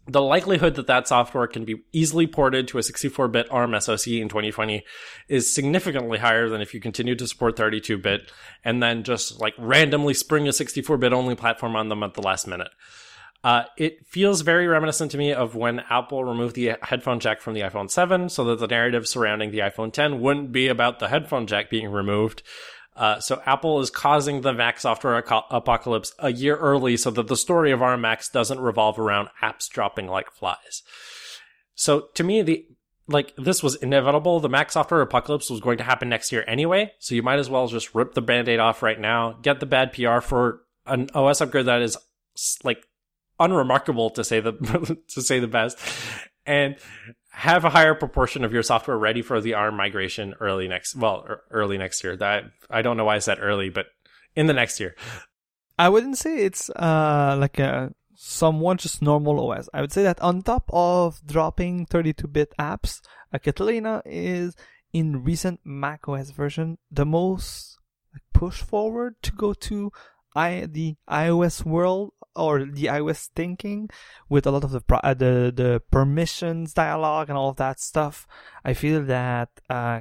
the likelihood that that software can be easily ported to a 64-bit ARM SoC in 2020 is significantly higher than if you continue to support 32-bit and then just like randomly spring a 64-bit only platform on them at the last minute. Uh, it feels very reminiscent to me of when Apple removed the headphone jack from the iPhone 7 so that the narrative surrounding the iPhone 10 wouldn't be about the headphone jack being removed. Uh, so Apple is causing the Mac software apocalypse a year early so that the story of our Macs doesn't revolve around apps dropping like flies. So to me, the like this was inevitable. The Mac software apocalypse was going to happen next year anyway, so you might as well just rip the band-aid off right now, get the bad PR for an OS upgrade that is like unremarkable to say the (laughs) to say the best, and have a higher proportion of your software ready for the ARM migration early next well early next year. That I don't know why I said early, but in the next year. I wouldn't say it's uh like a somewhat just normal OS. I would say that on top of dropping 32-bit apps, uh, Catalina is in recent Mac OS version the most push forward to go to I the iOS world or the iOS thinking with a lot of the uh, the the permissions dialogue and all of that stuff. I feel that uh,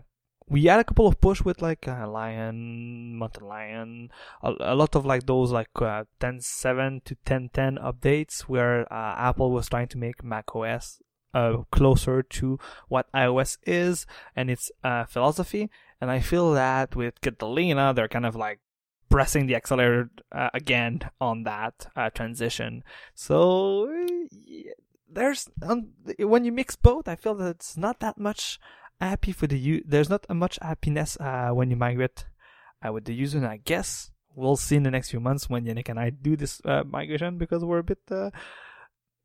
we had a couple of push with like uh, Lion, Mountain Lion, a, a lot of like those like uh, 10.7 to 10.10 updates where uh, Apple was trying to make Mac OS uh, closer to what iOS is and its uh, philosophy. And I feel that with Catalina, they're kind of like pressing the accelerator uh, again on that uh, transition. So there's um, when you mix both, I feel that it's not that much happy for the u- there's not much happiness uh, when you migrate uh, with the user. And I guess we'll see in the next few months when Yannick and I do this uh, migration because we're a bit uh,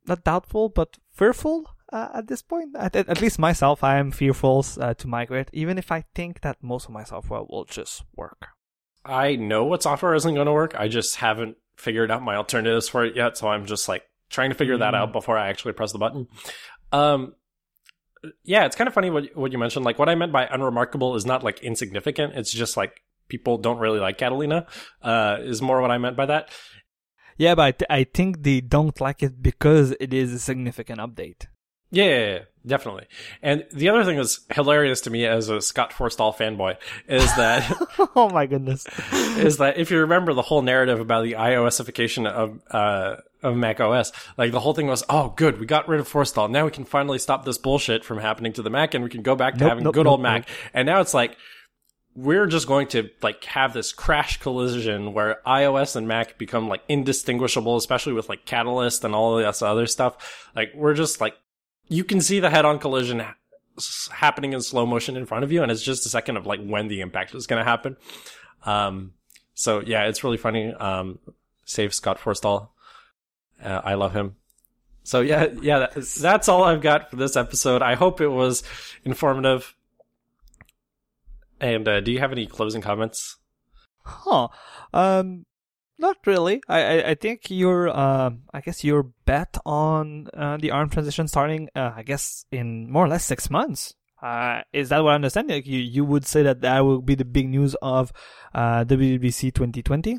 not doubtful but fearful at this point. At, at, least myself, I am fearful to migrate, even if I think that most of my software will just work. I know what software isn't going to work. I just haven't figured out my alternatives for it yet, so I'm just like trying to figure mm. that out before I actually press the button. Um, yeah, it's kind of funny what what you mentioned. Like what I meant by unremarkable is not like insignificant. It's just like people don't really like Catalina. Uh, is more what I meant by that. Yeah, but I, th- I think they don't like it because it is a significant update. Yeah, definitely. And the other thing that's hilarious to me as a Scott Forstall fanboy is that (laughs) oh my goodness, is that if you remember the whole narrative about the iOSification of uh, of Mac OS, like the whole thing was, oh, good, we got rid of Forstall. Now we can finally stop this bullshit from happening to the Mac, and we can go back to nope, having nope, good nope, old Mac. And now it's like we're just going to like have this crash collision where iOS and Mac become like indistinguishable, especially with like Catalyst and all of this other stuff. Like we're just like you can see the head-on collision happening in slow motion in front of you, and it's just a second of like when the impact is going to happen. Um, so yeah, it's really funny. Um, save Scott Forstall. Uh, I love him. So yeah, yeah, that's, that's all I've got for this episode. I hope it was informative. And uh, do you have any closing comments? Huh. Um, not really. I, I, I think your uh, I guess your bet on uh, the ARM transition starting uh, I guess in more or less six months. Uh, is that what I understand? Like you you would say that that will be the big news of uh, WWDC 2020.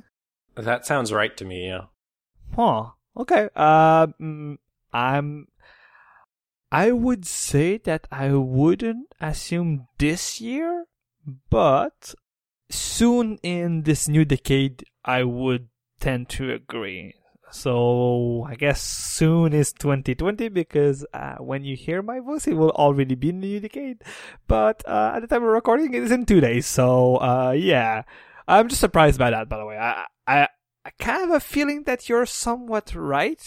That sounds right to me. Yeah. Huh. Okay. Um, I'm. I would say that I wouldn't assume this year, but soon in this new decade, I would tend to agree. So I guess soon is 2020 because uh, when you hear my voice, it will already be in the new decade. But uh, at the time of recording, it is in two days. So uh, yeah, I'm just surprised by that. By the way, I, I I kind of have a feeling that you're somewhat right.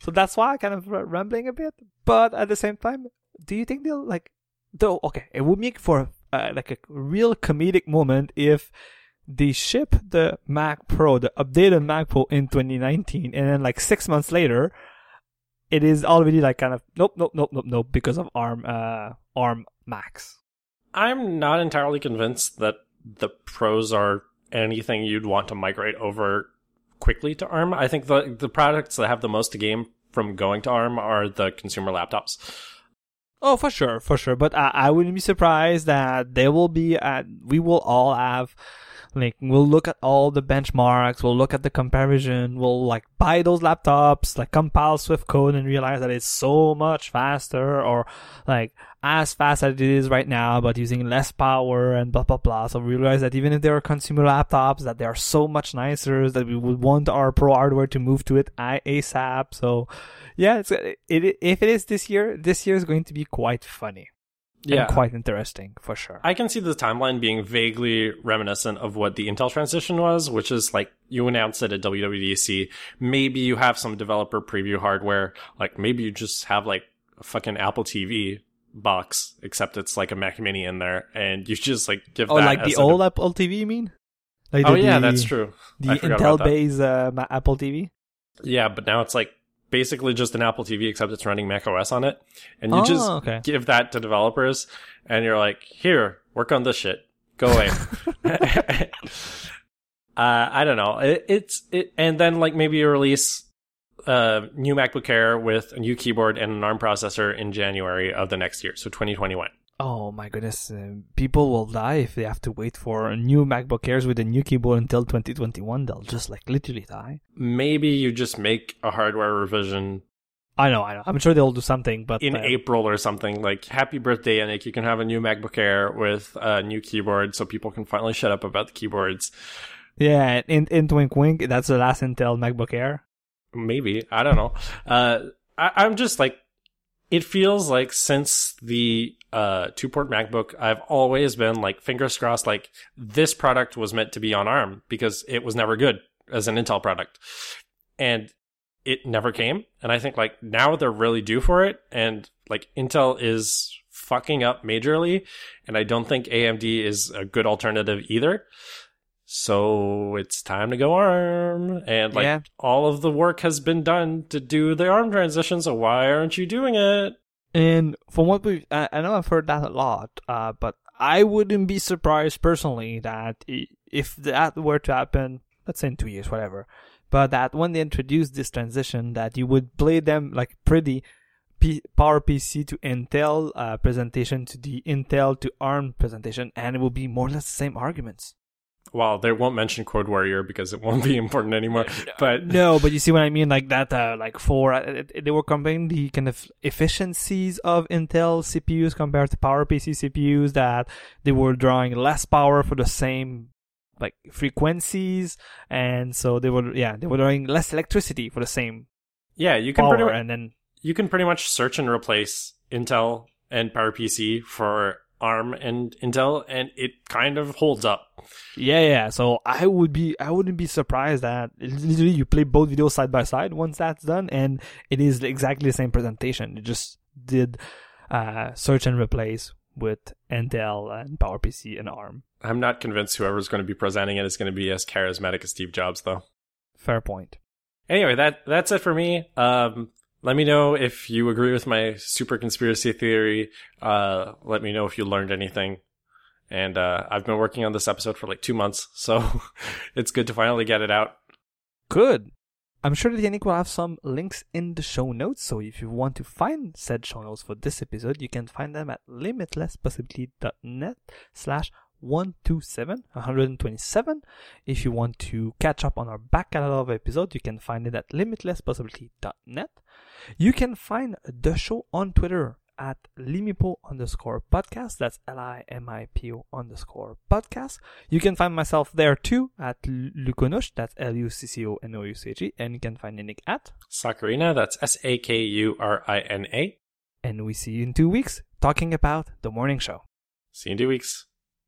So that's why I kind of rambling a bit. But at the same time, do you think they'll like? Though okay, it would make for uh, like a real comedic moment if they ship the Mac Pro, the updated Mac Pro in 2019, and then like six months later, it is already like kind of nope, nope, nope, nope, nope because of ARM, uh, ARM Macs. I'm not entirely convinced that the pros are anything you'd want to migrate over quickly to ARM. I think the the products that have the most to gain from going to ARM are the consumer laptops. Oh, for sure, for sure. But I, I wouldn't be surprised that there will be, uh, we will all have like we'll look at all the benchmarks, we'll look at the comparison, we'll like buy those laptops, like compile Swift code and realize that it's so much faster or like as fast as it is right now, but using less power and blah blah blah. So we realize that even if they are consumer laptops, that they are so much nicer that we would want our pro hardware to move to it ASAP. So yeah, it's it, if it is this year, this year is going to be quite funny yeah. quite interesting for sure. I can see the timeline being vaguely reminiscent of what the Intel transition was, which is like you announce it at WWDC. Maybe you have some developer preview hardware. Like maybe you just have like a fucking Apple TV box, except it's like a Mac Mini in there, and you (laughs) just like give. Oh, like the old Apple TV, you mean? Like oh the, yeah, that's true. The Intel based uh, Apple TV. Yeah, but now it's like basically just an Apple TV, except it's running Mac OS on it. And you oh, just okay. give that to developers, and you're like, here, work on this shit. Go away. (laughs) (laughs) uh, I don't know. It, it's it, and then like maybe you release a uh, new MacBook Air with a new keyboard and an ARM processor in January of the next year, so 2021. Oh my goodness, uh, people will die if they have to wait for a new MacBook Airs with a new keyboard until 2021. They'll just like literally die. Maybe you just make a hardware revision. I know, I know. I'm sure they'll do something, but in uh, April or something like "Happy Birthday, Yannick! You can have a new MacBook Air with a new keyboard, so people can finally shut up about the keyboards." Yeah, in in Twink Wink, that's the last Intel MacBook Air. Maybe I don't know. Uh, I, I'm just like it feels like since the uh, two port MacBook, I've always been like fingers crossed, like this product was meant to be on ARM because it was never good as an Intel product. And it never came. And I think like now they're really due for it. And like Intel is fucking up majorly. And I don't think AMD is a good alternative either. So it's time to go ARM. And like Yeah. all of the work has been done to do the ARM transition, so why aren't you doing it? And from what we, I, I know I've heard that a lot, uh, but I wouldn't be surprised personally that if that were to happen, let's say in two years, whatever, but that when they introduce this transition, that you would play them like pretty P- Power PC to Intel uh, presentation to the Intel to ARM presentation, and it will be more or less the same arguments. Well, they won't mention Code Warrior because it won't (laughs) be important anymore. But No, but you see what I mean, like that, uh, like for uh, it- it- they were comparing the kind of efficiencies of Intel CPUs compared to PowerPC CPUs. That they were drawing less power for the same like frequencies, and so they were yeah they were drawing less electricity for the same yeah, you can pretty much and then you can pretty much search and replace Intel and PowerPC for ARM and Intel, and it kind of holds up. yeah yeah. So I would be I wouldn't be surprised that literally you play both videos side by side once that's done, and it is exactly the same presentation. You just did uh, search and replace with Intel and PowerPC and ARM. I'm not convinced whoever's going to be presenting it is going to be as charismatic as Steve Jobs, though. Fair point. Anyway, that that's it for me. Um, let me know if you agree with my super conspiracy theory. Uh, let me know if you learned anything. And uh, I've been working on this episode for like two months, (laughs) so it's good to finally get it out. Good. I'm sure that Yannick will have some links in the show notes, so if you want to find said show notes for this episode, you can find them at limitlesspossibility.net slash 127, 127. If you want to catch up on our back catalog of episodes, you can find it at limitlesspossibility.net. You can find the show on Twitter at limipo underscore podcast. That's L-I-M-I-P-O underscore podcast. You can find myself there too at Luconush. That's L-U-C-C-O-N-O-U-C-H-E. And you can find Nick at. Sakurina, that's S A K U R I N A. And we see you in two weeks talking about the morning show. See you in two weeks.